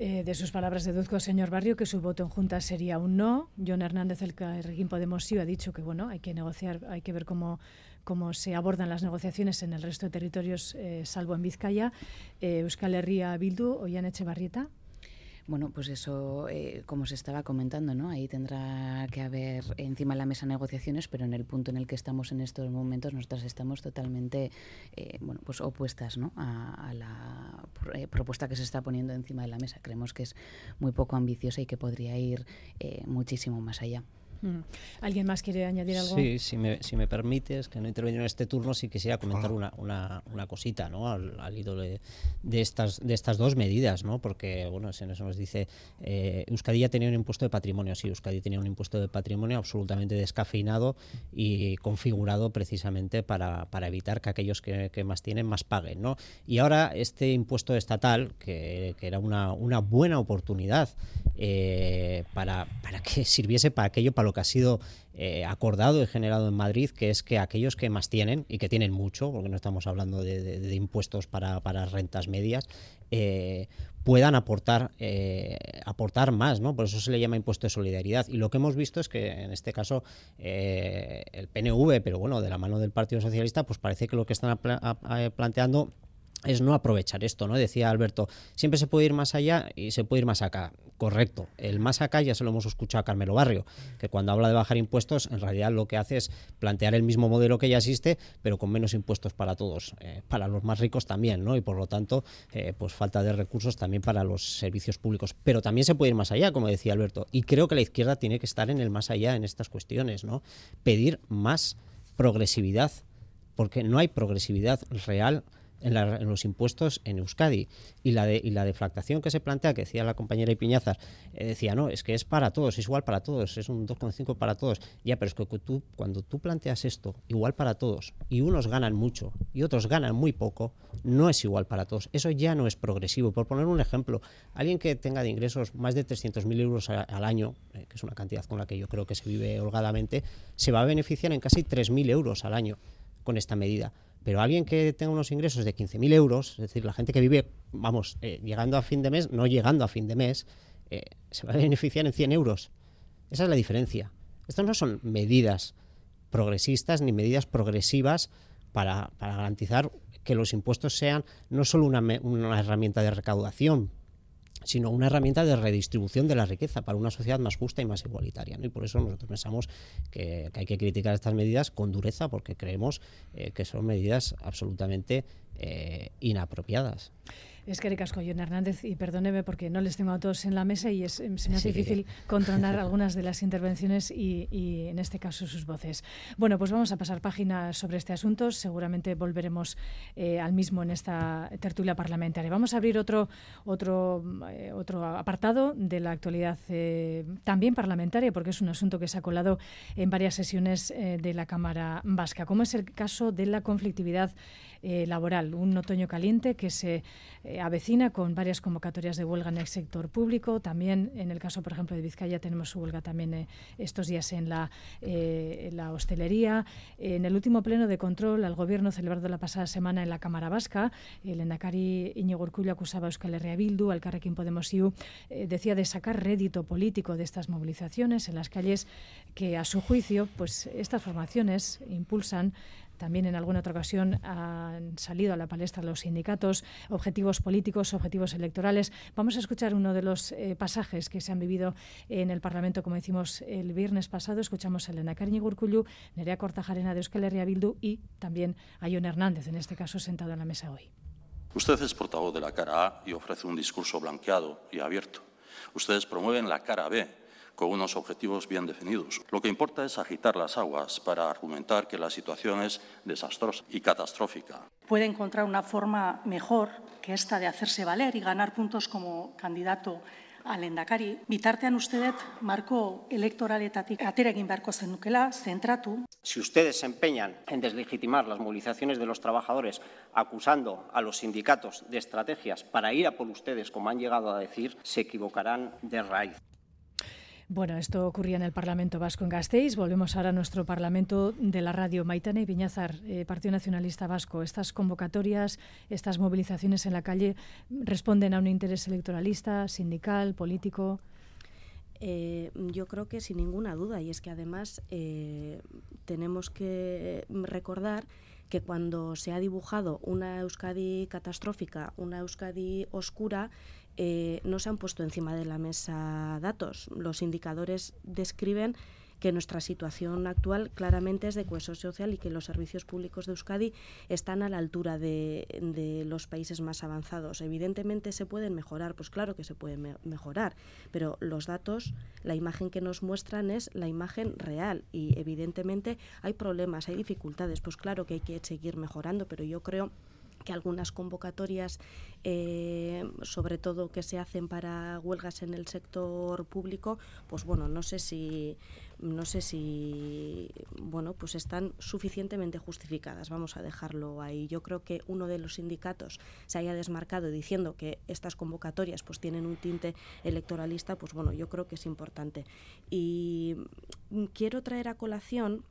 Eh, de sus palabras deduzco, señor Barrio, que su voto en Junta sería un no. John Hernández, el Carrequín Podemos sí, ha dicho que bueno, hay que negociar, hay que ver cómo, cómo se abordan las negociaciones en el resto de territorios, eh, salvo en Vizcaya. Euskal Herria Bildu, Ollán Echevarrieta. Bueno, pues eso, eh, como se estaba comentando, ¿no? Ahí tendrá que haber encima de la mesa negociaciones, pero en el punto en el que estamos en estos momentos, nosotras estamos totalmente, eh, bueno, pues opuestas, ¿no? A, la eh, propuesta que se está poniendo encima de la mesa. Creemos que es muy poco ambiciosa y que podría ir muchísimo más allá. Mm. ¿Alguien más quiere añadir algo? Sí, si me, si me permites, que no intervengo en este turno, sí quisiera comentar una, una, una cosita ¿no? al, al hilo de, de, estas, de estas dos medidas, ¿no? porque bueno, se nos, dice, eh, Euskadi ya tenía un impuesto de patrimonio, sí, Euskadi tenía un impuesto de patrimonio absolutamente descafeinado y configurado precisamente para, para evitar que aquellos que, que, más tienen más paguen. ¿no? Y ahora este impuesto estatal, que, que era una, una buena oportunidad eh, para, para que sirviese para aquello, para lo que ha sido eh, acordado y generado en Madrid, que es que aquellos que más tienen, y que tienen mucho, porque no estamos hablando de, impuestos para, rentas medias, eh, puedan aportar, eh, aportar más, ¿no? Por eso se le llama impuesto de solidaridad. Y lo que hemos visto es que en este caso el PNV, pero bueno, de la mano del Partido Socialista, pues parece que lo que están planteando es no aprovechar esto, ¿no? Decía Alberto, siempre se puede ir más allá y se puede ir más acá. Correcto. El más acá ya se lo hemos escuchado a Carmelo Barrio, que cuando habla de bajar impuestos, en realidad lo que hace es plantear el mismo modelo que ya existe, pero con menos impuestos para todos, eh, para los más ricos también, ¿no? Y por lo tanto, eh, pues falta de recursos también para los servicios públicos. Pero también se puede ir más allá, como decía Alberto. Y creo que la izquierda tiene que estar en el más allá en estas cuestiones, ¿no? Pedir más progresividad, porque no hay progresividad real en, los impuestos en Euskadi. Y la, de, y la deflactación que se plantea, que decía la compañera Ipiñazar, eh, decía, no, es que es para todos, es igual para todos, es un 2,5 para todos. Ya, pero es que tú, cuando tú planteas esto, igual para todos, y unos ganan mucho y otros ganan muy poco, no es igual para todos. Eso ya no es progresivo. Por poner un ejemplo, alguien que tenga de ingresos más de 300.000 euros al año, eh, que es una cantidad con la que yo creo que se vive holgadamente, se va a beneficiar en casi 3.000 euros al año con esta medida. Pero alguien que tenga unos ingresos de 15.000 euros, es decir, la gente que vive, vamos, eh, llegando a fin de mes, no llegando a fin de mes, eh, se va a beneficiar en 100 euros. Esa es la diferencia. Estas no son medidas progresistas ni medidas progresivas para, garantizar que los impuestos sean no solo una, una herramienta de recaudación, sino una herramienta de redistribución de la riqueza para una sociedad más justa y más igualitaria. Y por eso nosotros pensamos que, hay que criticar estas medidas con dureza porque creemos eh, que son medidas absolutamente eh, inapropiadas. Es que Casco, John Hernández, y perdóneme porque no les tengo a todos en la mesa y es, se me hace difícil controlar algunas de las intervenciones y, en este caso sus voces. Bueno, pues vamos a pasar página sobre este asunto. Seguramente volveremos eh, al mismo en esta tertulia parlamentaria. Vamos a abrir otro, otro, eh, otro apartado de la actualidad eh, también parlamentaria, porque es un asunto que se ha colado en varias sesiones de la Cámara Vasca, como es el caso de la conflictividad laboral. Un otoño caliente que se eh, avecina con varias convocatorias de huelga en el sector público. También en el caso, por ejemplo, de Vizcaya tenemos su huelga también eh, estos días en la, eh, la hostelería. En el último pleno de control al Gobierno celebrado la pasada semana en la Cámara Vasca, el Endacari Iñigo Urcullo acusaba a Euskal Herria Bildu, al Carrequín Podemos IU, decía de sacar rédito político de estas movilizaciones en las calles que, a su juicio, pues estas formaciones impulsan también en alguna otra ocasión han salido a la palestra los sindicatos, objetivos políticos, objetivos electorales. Vamos a escuchar uno de los eh, pasajes que se han vivido en el Parlamento, como decimos el viernes pasado. Escuchamos a Elena Carñi Gurcullu, Nerea Cortajarena de Euskal Herria Bildu y también a Jon Hernández, en este caso sentado en la mesa hoy. Usted es portavoz de la cara A y ofrece un discurso blanqueado y abierto. Ustedes promueven la cara B con unos objetivos bien definidos. Lo que importa es agitar las aguas para argumentar que la situación es desastrosa y catastrófica. Puede encontrar una forma mejor que esta de hacerse valer y ganar puntos como candidato al endakari, bitartean ustedet marco elektoraletatik atera egin beharko zenukela, zentratu. Si ustedes se empeñan en deslegitimar las movilizaciones de los trabajadores acusando a los sindicatos de estrategias para ir a por ustedes, como han llegado a decir, se equivocarán de raíz. Bueno, esto ocurría en el Parlamento Vasco en Gasteiz. Volvemos ahora a nuestro Parlamento de la radio. Maitane y Viñazar, eh, Partido Nacionalista Vasco. Estas convocatorias, estas movilizaciones en la calle, ¿responden a un interés electoralista, sindical, político? Eh, yo creo que sin ninguna duda. Y es que además eh, tenemos que recordar que cuando se ha dibujado una Euskadi catastrófica, una Euskadi oscura, eh, no se han puesto encima de la mesa datos. Los indicadores describen que nuestra situación actual claramente es de cohesión social y que los servicios públicos de Euskadi están a la altura de, los países más avanzados. Evidentemente se pueden mejorar, pues claro que se pueden mejorar, pero los datos, la imagen que nos muestran es la imagen real y evidentemente hay problemas, hay dificultades, pues claro que hay que seguir mejorando, pero yo creo que algunas convocatorias, eh, sobre todo que se hacen para huelgas en el sector público, pues bueno, no sé si no sé si bueno, pues están suficientemente justificadas. Vamos a dejarlo ahí. Yo creo que uno de los sindicatos se haya desmarcado diciendo que estas convocatorias pues tienen un tinte electoralista, pues bueno, yo creo que es importante. Y quiero traer a colación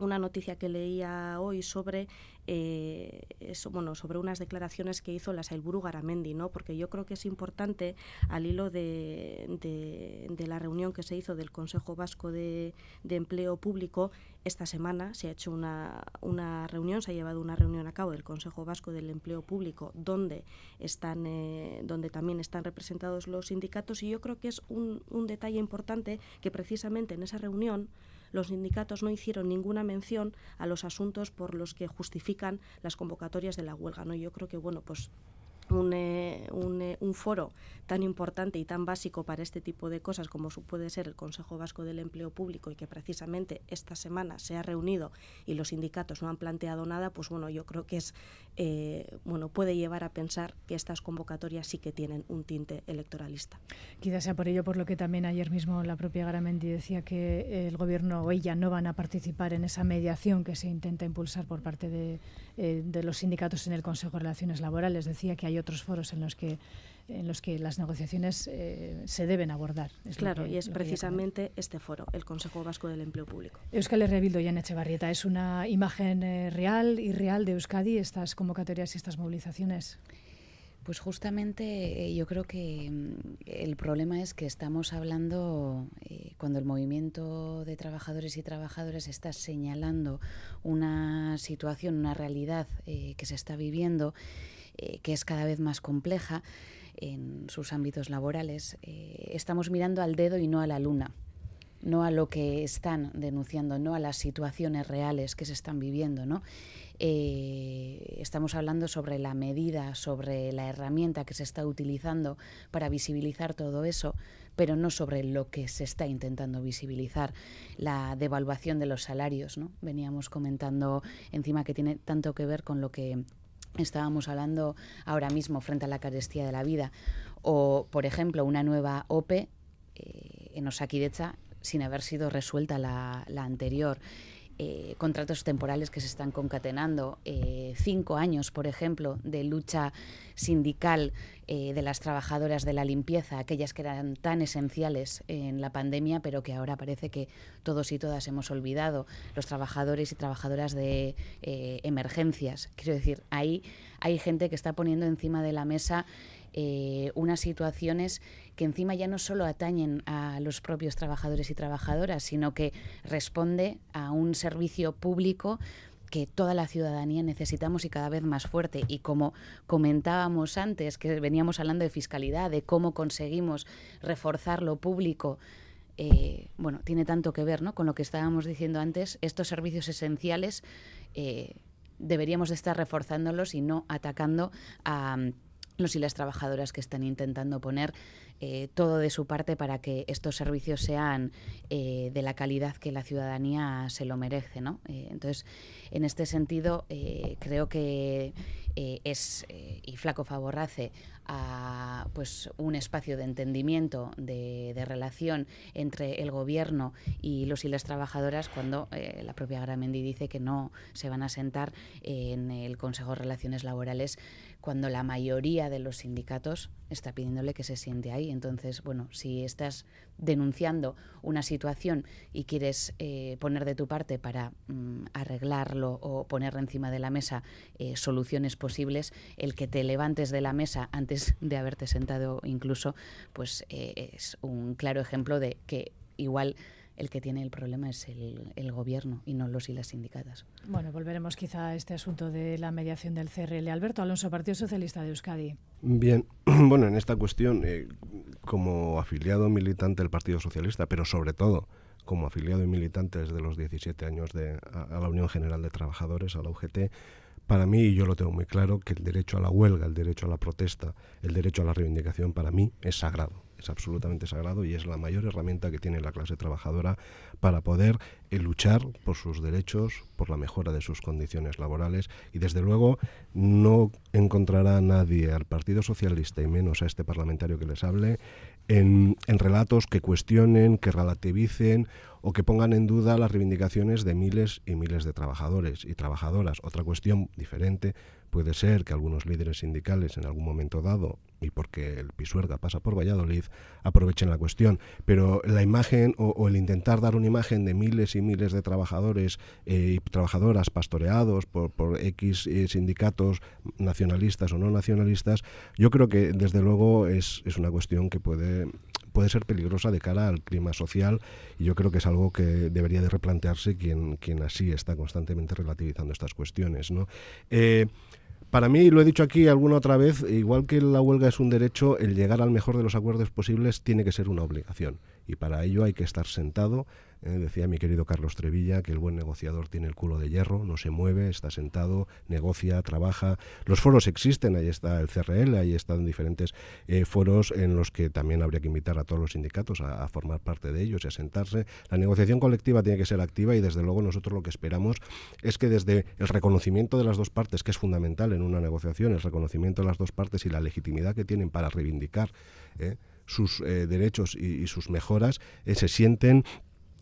una noticia que leía hoy sobre eh, bueno, sobre unas declaraciones que hizo la Sailburu Garamendi, ¿no? porque yo creo que es importante, al hilo de, de, la reunión que se hizo del Consejo Vasco de, de, Empleo Público, esta semana se ha hecho una, una, reunión, se ha llevado una reunión a cabo del Consejo Vasco del Empleo Público, donde, están, eh, donde también están representados los sindicatos, y yo creo que es un, un detalle importante que precisamente en esa reunión los sindicatos no hicieron ninguna mención a los asuntos por los que justifican las convocatorias de la huelga. ¿no? Yo creo que bueno, pues un, eh, un, eh, un, foro tan importante y tan básico para este tipo de cosas como puede ser el Consejo Vasco del Empleo Público y que precisamente esta semana se ha reunido y los sindicatos no han planteado nada, pues bueno, yo creo que es eh, bueno puede llevar a pensar que estas convocatorias sí que tienen un tinte electoralista. Quizás sea por ello por lo que también ayer mismo la propia Garamendi decía que el gobierno o ella no van a participar en esa mediación que se intenta impulsar por parte de, de los sindicatos en el Consejo de Relaciones Laborales. Decía que hay otros foros en los que en los que las negociaciones eh, se deben abordar. claro, y es precisamente este foro, el Consejo Vasco del Empleo Público. Euskal Herria Bildu y Echevarrieta, ¿es una imagen eh, real y real de Euskadi estas convocatorias y estas movilizaciones? Pues justamente eh, yo creo que mm, el problema es que estamos hablando, cuando el movimiento de trabajadores y trabajadoras está señalando una situación, una realidad que se está viviendo, que es cada vez más compleja, en sus ámbitos laborales, eh, estamos mirando al dedo y no a la luna no a lo que están denunciando, no a las situaciones reales que se están viviendo, ¿no? Eh, estamos hablando sobre la medida, sobre la herramienta que se está utilizando para visibilizar todo eso, pero no sobre lo que se está intentando visibilizar, la devaluación de los salarios. ¿no? Veníamos comentando encima que tiene tanto que ver con lo que estábamos hablando ahora mismo frente a la carestía de la vida. O, por ejemplo, una nueva OPE eh, en Osakidecha sin haber sido resuelta la, la anterior. Eh, contratos temporales que se están concatenando, eh, cinco años, por ejemplo, de lucha sindical eh, de las trabajadoras de la limpieza, aquellas que eran tan esenciales en la pandemia, pero que ahora parece que todos y todas hemos olvidado, los trabajadores y trabajadoras de emergencias. Quiero decir, ahí hay gente que está poniendo encima de la mesa eh, unas situaciones que encima ya no solo atañen a los propios trabajadores y trabajadoras, sino que responde a un servicio público que toda la ciudadanía necesitamos y cada vez más fuerte. Y como comentábamos antes, que veníamos hablando de fiscalidad, de cómo conseguimos reforzar lo público, eh, bueno, tiene tanto que ver ¿no? con lo que estábamos diciendo antes, estos servicios esenciales eh, deberíamos de estar reforzándolos y no atacando a los y las trabajadoras que están intentando poner eh, todo de su parte para que estos servicios sean eh, de la calidad que la ciudadanía se lo merece. ¿no? Eh, entonces, en este sentido, creo que es, y flaco favor hace, a pues, un espacio de entendimiento, de, de, relación entre el gobierno y los y las trabajadoras cuando la propia Gramendi dice que no se van a sentar en el Consejo de Relaciones Laborales cuando la mayoría de los sindicatos está pidiéndole que se siente ahí. Entonces, bueno, si estás denunciando una situación y quieres eh, poner de tu parte para mm, arreglarlo o poner encima de la mesa eh, soluciones posibles, el que te levantes de la mesa antes de haberte sentado incluso, pues eh, es un claro ejemplo de que igual el que tiene el problema es el, gobierno y no los y las sindicatas. Bueno, volveremos quizá a este asunto de la mediación del CRL. Alberto Alonso, Partido Socialista de Euskadi. Bien, bueno, en esta cuestión, eh, como afiliado militante del Partido Socialista, pero sobre todo como afiliado y militante desde los 17 años de, a la Unión General de Trabajadores, a la UGT, para mí, y yo lo tengo muy claro, que el derecho a la huelga, el derecho a la protesta, el derecho a la reivindicación, para mí es sagrado es absolutamente sagrado y es la mayor herramienta que tiene la clase trabajadora para poder eh, luchar por sus derechos, por la mejora de sus condiciones laborales y desde luego no encontrará nadie al Partido Socialista y menos a este parlamentario que les hable en, en relatos que cuestionen, que relativicen o que pongan en duda las reivindicaciones de miles y miles de trabajadores y trabajadoras. Otra cuestión diferente puede ser que algunos líderes sindicales en algún momento dado, y porque el Pisuerga pasa por Valladolid, aprovechen la cuestión. Pero la imagen o, el intentar dar una imagen de miles y miles de trabajadores eh, y trabajadoras pastoreados por, por X eh, sindicatos nacionalistas o no nacionalistas, yo creo que desde luego es, es una cuestión que puede puede ser peligrosa de cara al clima social y yo creo que es algo que debería de replantearse quien, quien así está constantemente relativizando estas cuestiones. ¿no? Eh, para mí, lo he dicho aquí alguna otra vez, igual que la huelga es un derecho, el llegar al mejor de los acuerdos posibles tiene que ser una obligación. Y para ello hay que estar sentado eh, decía mi querido Carlos Trevilla que el buen negociador tiene el culo de hierro, no se mueve, está sentado, negocia, trabaja. Los foros existen, ahí está el CRL, ahí están diferentes eh, foros en los que también habría que invitar a todos los sindicatos a, formar parte de ellos y a sentarse. La negociación colectiva tiene que ser activa y desde luego nosotros lo que esperamos es que desde el reconocimiento de las dos partes, que es fundamental en una negociación, el reconocimiento de las dos partes y la legitimidad que tienen para reivindicar eh, sus derechos y, sus mejoras, se sienten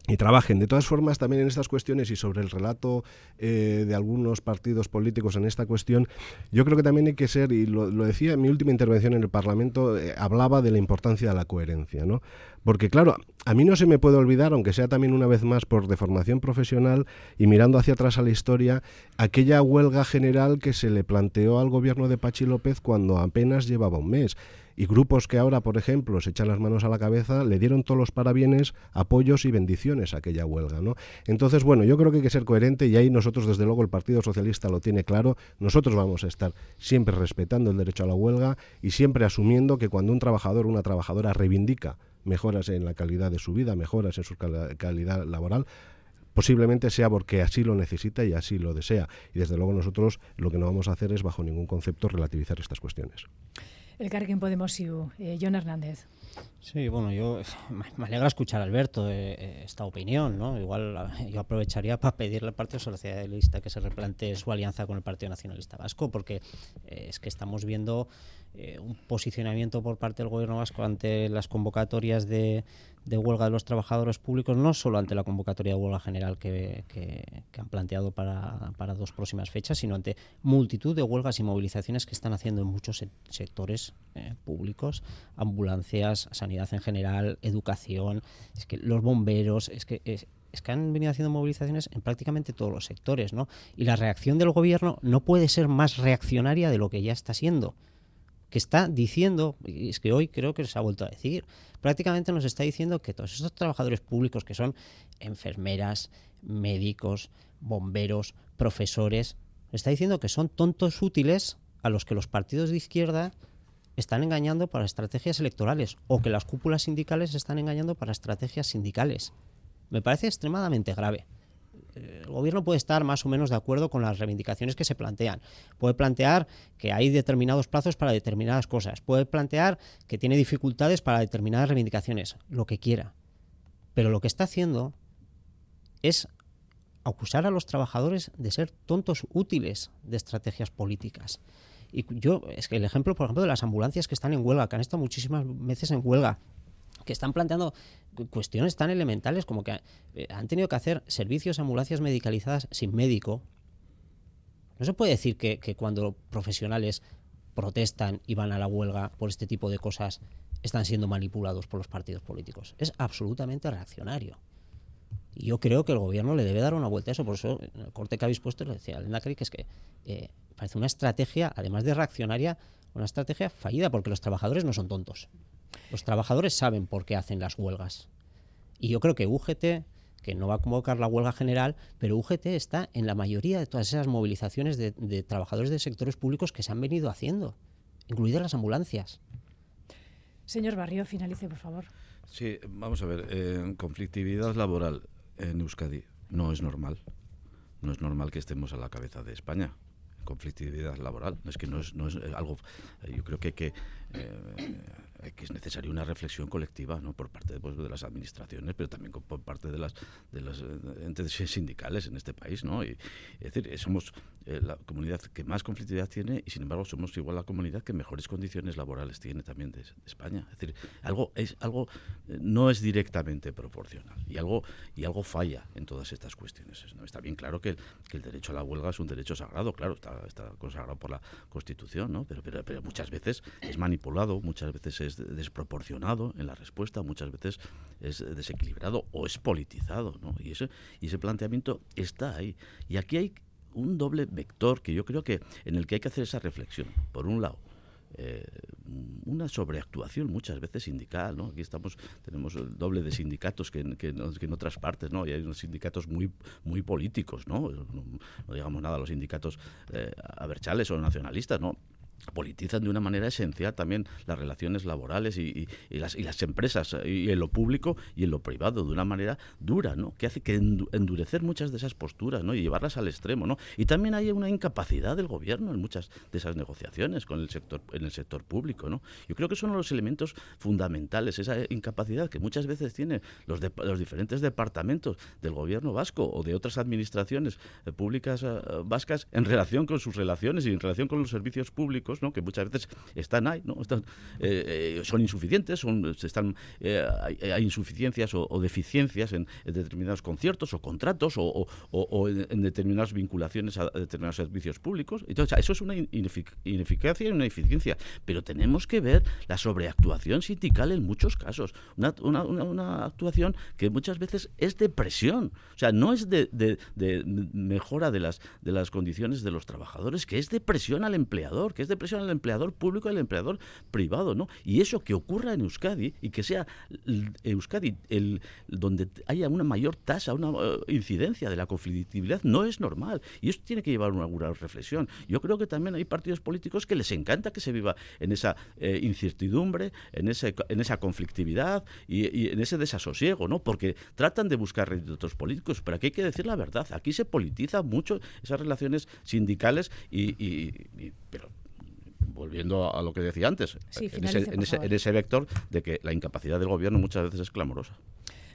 y trabajen. De todas formas, también en estas cuestiones y sobre el relato eh, de algunos partidos políticos en esta cuestión, yo creo que también hay que ser, y lo, decía en mi última intervención en el Parlamento, eh, hablaba de la importancia de la coherencia, ¿no? Porque claro, a mí no se me puede olvidar, aunque sea también una vez más por deformación profesional y mirando hacia atrás a la historia, aquella huelga general que se le planteó al gobierno de Pachi López cuando apenas llevaba un mes Y grupos que ahora, por ejemplo, se echan las manos a la cabeza, le dieron todos los parabienes, apoyos y bendiciones a aquella huelga. ¿no? Entonces, bueno, yo creo que hay que ser coherente y ahí nosotros, desde luego, el Partido Socialista lo tiene claro. Nosotros vamos a estar siempre respetando el derecho a la huelga y siempre asumiendo que cuando un trabajador o una trabajadora reivindica mejoras en la calidad de su vida, mejoras en su calidad laboral, posiblemente sea porque así lo necesita y así lo desea. Y desde luego nosotros lo que no vamos a hacer es bajo ningún concepto relativizar estas cuestiones. El Carquen Podemos IU, eh, John Hernández. Sí, bueno, yo me alegra escuchar a Alberto eh, eh, esta opinión, ¿no? Igual yo aprovecharía para pedirle al Partido Socialista que se replantee su alianza con el Partido Nacionalista Vasco, porque es que estamos viendo eh, un posicionamiento por parte del gobierno vasco ante las convocatorias de, huelga de los trabajadores públicos, no solo ante la convocatoria de huelga general que, han planteado para, dos próximas fechas, sino ante multitud de huelgas y movilizaciones que están haciendo en muchos sectores eh, públicos, ambulancias, sanidad en general, educación, es que los bomberos, es que es, es que han venido haciendo movilizaciones en prácticamente todos los sectores, ¿no? Y la reacción del gobierno no puede ser más reaccionaria de lo que ya está siendo que está diciendo, y es que hoy creo que se ha vuelto a decir, prácticamente nos está diciendo que todos estos trabajadores públicos que son enfermeras, médicos, bomberos, profesores, está diciendo que son tontos útiles a los que los partidos de izquierda están engañando para estrategias electorales o que las cúpulas sindicales están engañando para estrategias sindicales. Me parece extremadamente grave el gobierno puede estar más o menos de acuerdo con las reivindicaciones que se plantean. Puede plantear que hay determinados plazos para determinadas cosas. Puede plantear que tiene dificultades para determinadas reivindicaciones, lo que quiera. Pero lo que está haciendo es acusar a los trabajadores de ser tontos útiles de estrategias políticas. Y yo, es que el ejemplo, por ejemplo, de las ambulancias que están en huelga, que han estado muchísimas veces en huelga, que están planteando cuestiones tan elementales como que eh, han tenido que hacer servicios, ambulancias medicalizadas sin médico. No se puede decir que, cuando profesionales protestan y van a la huelga por este tipo de cosas están siendo manipulados por los partidos políticos. Es absolutamente reaccionario. Y yo creo que el gobierno le debe dar una vuelta a eso. Por eso, en el corte que habéis puesto, le decía a que es que eh, parece una estrategia, además de reaccionaria, una estrategia fallida, porque los trabajadores no son tontos. Los trabajadores saben por qué hacen las huelgas. Y yo creo que UGT, que no va a convocar la huelga general, pero UGT está en la mayoría de todas esas movilizaciones de, trabajadores de sectores públicos que se han venido haciendo, incluidas las ambulancias. Señor Barrio, finalice, por favor. Sí, vamos a ver, eh, conflictividad laboral en Euskadi no es normal. No es normal que estemos a la cabeza de España conflictividad laboral. Es que no es, no es algo. Yo creo que, que eh, eh, que es necesaria una reflexión colectiva ¿no? por parte pues, de las administraciones, pero también por parte de las, de las eh, entes sindicales en este país. ¿no? Y, es decir, somos eh, la comunidad que más conflictividad tiene y sin embargo somos igual la comunidad que mejores condiciones laborales tiene también de, España. Es decir, algo, es, algo no es directamente proporcional y algo, y algo falla en todas estas cuestiones. ¿no? Está bien claro que que el derecho a la huelga es un derecho sagrado, claro, está, está consagrado por la Constitución, ¿no? pero, pero, pero muchas veces es manipulado, muchas veces es desproporcionado en la respuesta, muchas veces es desequilibrado o es politizado, ¿no? Y ese, y ese planteamiento está ahí. Y aquí hay un doble vector que yo creo que en el que hay que hacer esa reflexión. Por un lado, eh, una sobreactuación muchas veces sindical, ¿no? Aquí estamos, tenemos el doble de sindicatos que en, que, en otras partes, ¿no? Y hay unos sindicatos muy, muy políticos, ¿no? No, digamos nada, los sindicatos eh, aberchales o nacionalistas, ¿no? Politizan de una manera esencial también las relaciones laborales y, las, y, las, empresas eh, y en lo público y en lo privado de una manera dura, ¿no? Que hace que endurecer muchas de esas posturas, ¿no? Y llevarlas al extremo, ¿no? Y también hay una incapacidad del gobierno en muchas de esas negociaciones con el sector en el sector público, ¿no? Yo creo que son los elementos fundamentales esa incapacidad que muchas veces tienen los, los diferentes departamentos del gobierno vasco o de otras administraciones eh, públicas eh, vascas en relación con sus relaciones y en relación con los servicios públicos que muchas veces están ahí, ¿no? Eh, eh, son insuficientes, son, están, eh, hay, insuficiencias o, deficiencias en, determinados conciertos o contratos o, en, determinadas vinculaciones a determinados servicios públicos. Eso es una ineficacia y una eficiencia. Pero tenemos que ver la sobreactuación sindical en muchos casos. Una, una, actuación que muchas veces es de presión. O sea, no es de, de, mejora de las, de las condiciones de los trabajadores, que es de presión al empleador, que es de presión al empleador público y al empleador privado, ¿no? Y eso que ocurra en Euskadi y que sea Euskadi el donde haya una mayor tasa, una uh, incidencia de la conflictividad no es normal y esto tiene que llevar una, una reflexión. Yo creo que también hay partidos políticos que les encanta que se viva en esa eh, incertidumbre, en ese en esa conflictividad y, en ese desasosiego, ¿no? Porque tratan de buscar réditos políticos, pero aquí hay que decir la verdad. Aquí se politiza mucho esas relaciones sindicales y, pero volviendo a lo que decía antes, en, ese, en ese vector de que la incapacidad del gobierno muchas veces es clamorosa.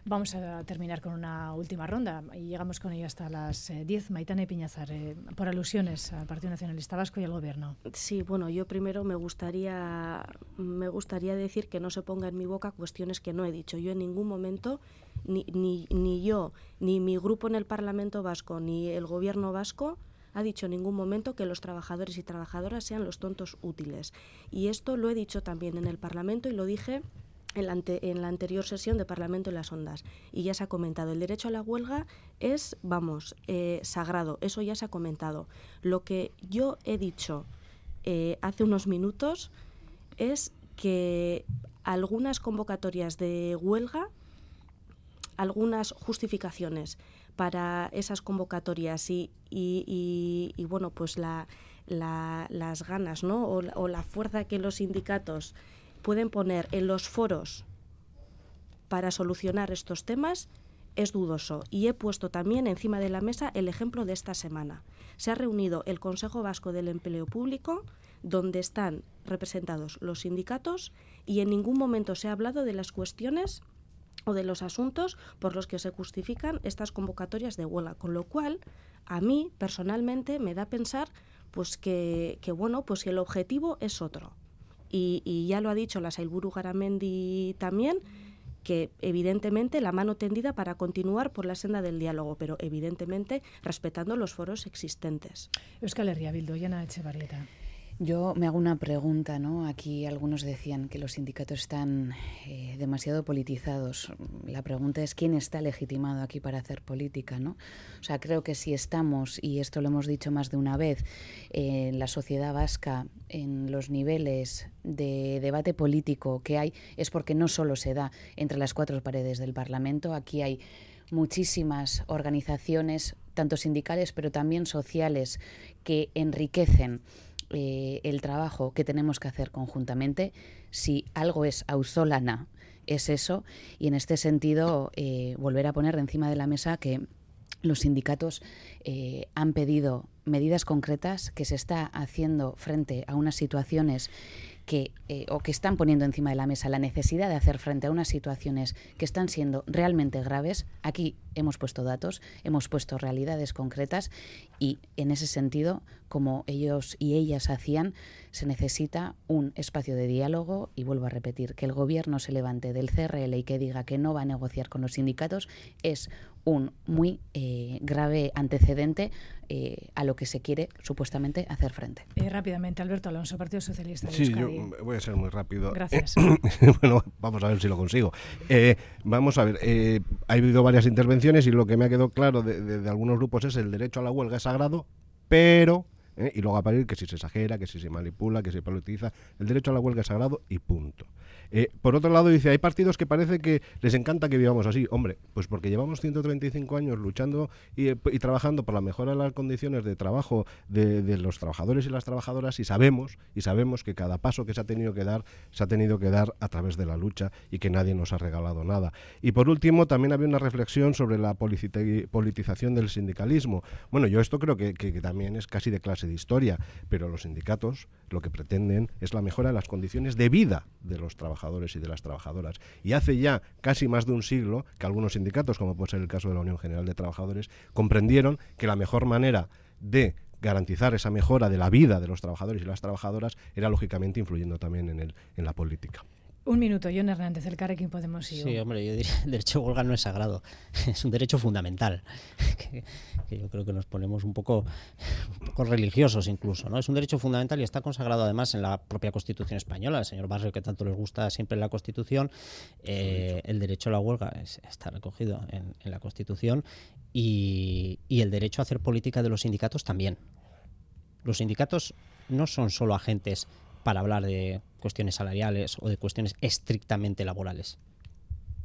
Vamos a terminar con una última ronda y llegamos con ella hasta las 10. Eh, Maitane Piñazar, eh, por alusiones al Partido Nacionalista Vasco y al Gobierno. Sí, bueno, yo primero me gustaría, me gustaría decir que no se ponga en mi boca cuestiones que no he dicho. Yo en ningún momento, ni, ni, ni yo, ni mi grupo en el Parlamento Vasco, ni el Gobierno Vasco, ha dicho en ningún momento que los trabajadores y trabajadoras sean los tontos útiles. Y esto lo he dicho también en el Parlamento y lo dije en la, en la, anterior sesión de Parlamento en las Ondas. Y ya se ha comentado, el derecho a la huelga es, vamos, eh, sagrado, eso ya se ha comentado. Lo que yo he dicho eh, hace unos minutos es que algunas convocatorias de huelga, algunas justificaciones para esas convocatorias y, y, y, bueno, pues la, la, las ganas ¿no? o, o la fuerza que los sindicatos pueden poner en los foros para solucionar estos temas es dudoso. Y he puesto también encima de la mesa el ejemplo de esta semana. Se ha reunido el Consejo Vasco del Empleo Público, donde están representados los sindicatos, y en ningún momento se ha hablado de las cuestiones o de los asuntos por los que se justifican estas convocatorias de huelga. Con lo cual, a mí personalmente me da a pensar pues que, bueno, pues que el objetivo es otro y, ya lo ha dicho la Sailburu Garamendi también, que evidentemente la mano tendida para continuar por la senda del diálogo, pero evidentemente respetando los foros existentes. Euskal Herria Bildu, Echevarrieta. Yo me hago una pregunta, ¿no? Aquí algunos decían que los sindicatos están eh, demasiado politizados. La pregunta es quién está legitimado aquí para hacer política, ¿no? O sea, creo que si estamos, y esto lo hemos dicho más de una vez, en la sociedad vasca, en los niveles de debate político que hay, es porque no solo se da entre las cuatro paredes del Parlamento, aquí hay muchísimas organizaciones, tanto sindicales pero también sociales, que enriquecen eh, el trabajo que tenemos que hacer conjuntamente. Si algo es ausolana, es eso. Y en este sentido, eh, volver a poner encima de la mesa que los sindicatos eh, han pedido medidas concretas que se está haciendo frente a unas situaciones que, o que están poniendo encima de la mesa la necesidad de hacer frente a unas situaciones que están siendo realmente graves. Aquí hemos puesto datos, hemos puesto realidades concretas y en ese sentido, como ellos y ellas hacían, se necesita un espacio de diálogo y vuelvo a repetir, que el gobierno se levante del CRL y que diga que no va a negociar con los sindicatos es un muy eh, grave antecedente eh, a lo que se quiere supuestamente hacer frente. Eh, rápidamente, Alberto Alonso, Partido Socialista. sí, yo voy a ser muy rápido. Gracias. bueno, vamos a ver si lo consigo. vamos a ver, ha habido varias intervenciones y lo que me ha quedado claro de, algunos grupos es el derecho a la huelga es sagrado, pero y luego a parir que si se exagera, que si se manipula, que se politiza. El derecho a la huelga es sagrado y punto. Eh, por otro lado, dice, hay partidos que parece que les encanta que vivamos así. Hombre, pues porque llevamos 135 años luchando y, trabajando por la mejora de las condiciones de trabajo de, los trabajadores y las trabajadoras y sabemos, y sabemos que cada paso que se ha tenido que dar, se ha tenido que dar a través de la lucha y que nadie nos ha regalado nada. Y por último, también había una reflexión sobre la politización del sindicalismo. Bueno, yo esto creo que también es casi de clase de historia, pero los sindicatos lo que pretenden es la mejora de las condiciones de vida de los trabajadores y de las trabajadoras. Y hace ya casi más de un siglo que algunos sindicatos, como puede ser el caso de la Unión General de Trabajadores, comprendieron que la mejor manera de garantizar esa mejora de la vida de los trabajadores y las trabajadoras era lógicamente influyendo también en, el, en la política. Un minuto, John Hernández, el Carrequín Podemos ir. Sí, hombre, yo diría, el derecho a huelga no es sagrado, es un derecho fundamental, que, yo creo que nos ponemos un poco, un poco religiosos incluso, ¿no? Es un derecho fundamental y está consagrado además en la propia Constitución española, el señor Barrio, que tanto les gusta siempre en la Constitución, eh, el derecho a la huelga está recogido en, en la Constitución y, y el derecho a hacer política de los sindicatos también Los sindicatos no son solo agentes para hablar de cuestiones salariales o de cuestiones estrictamente laborales.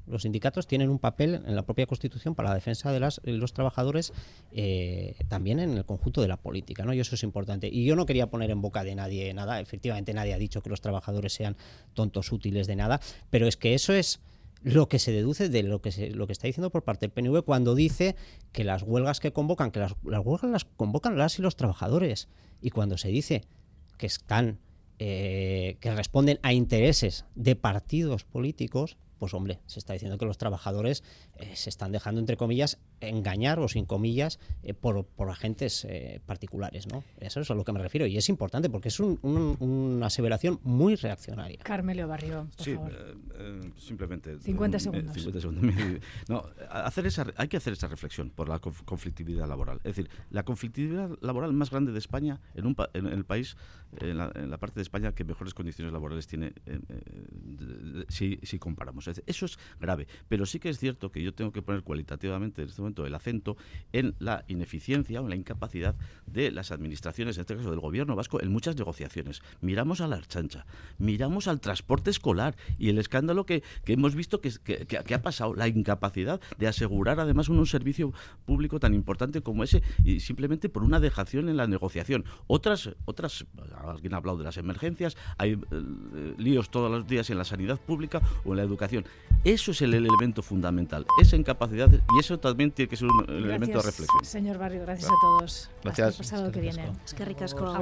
Los sindicatos tienen un papel en la propia Constitución para la defensa de, los trabajadores, eh, también en el conjunto de la política, ¿no? Y eso es importante. Y yo no quería poner en boca de nadie nada. Efectivamente, nadie ha dicho que los trabajadores sean tontos útiles de nada, pero es que eso es lo que se deduce de lo que lo que está diciendo por parte del PNV cuando dice que las huelgas que convocan, que las huelgas las convocan las y los trabajadores, y cuando se dice que están eh, que responden a intereses de partidos políticos, pues hombre, se está diciendo que los trabajadores eh, se están dejando, entre comillas, engañar o sin comillas eh, por, por, agentes eh, particulares, ¿no? Eso es a lo que me refiero y es importante porque es una aseveración muy reaccionaria. Carmelo Barrio, por sí, favor. simplemente 50 segundos. 50 segundos. no, hacer esa, hay que hacer esa reflexión por la conflictividad laboral. Es decir, la conflictividad laboral más grande de España en, un, en el país, en la, en la, parte de España que mejores condiciones laborales tiene si, si comparamos. Eso es grave, pero sí que es cierto que yo tengo que poner cualitativamente en este momento el acento en la ineficiencia o en la incapacidad de las administraciones, en este caso del gobierno vasco, en muchas negociaciones. Miramos a la archancha, miramos al transporte escolar y el escándalo que, hemos visto que, que, ha pasado, la incapacidad de asegurar además un, servicio público tan importante como ese y simplemente por una dejación en la negociación. Otras, otras alguien ha hablado de las emergencias, hay eh, líos todos los días en la sanidad pública o en la educación. Eso es el elemento fundamental, esa incapacidad y eso también tiene que ser un elemento de reflexión. Señor Barrio, gracias a todos. Gracias. Hasta el pasado que viene. Es que ricasco.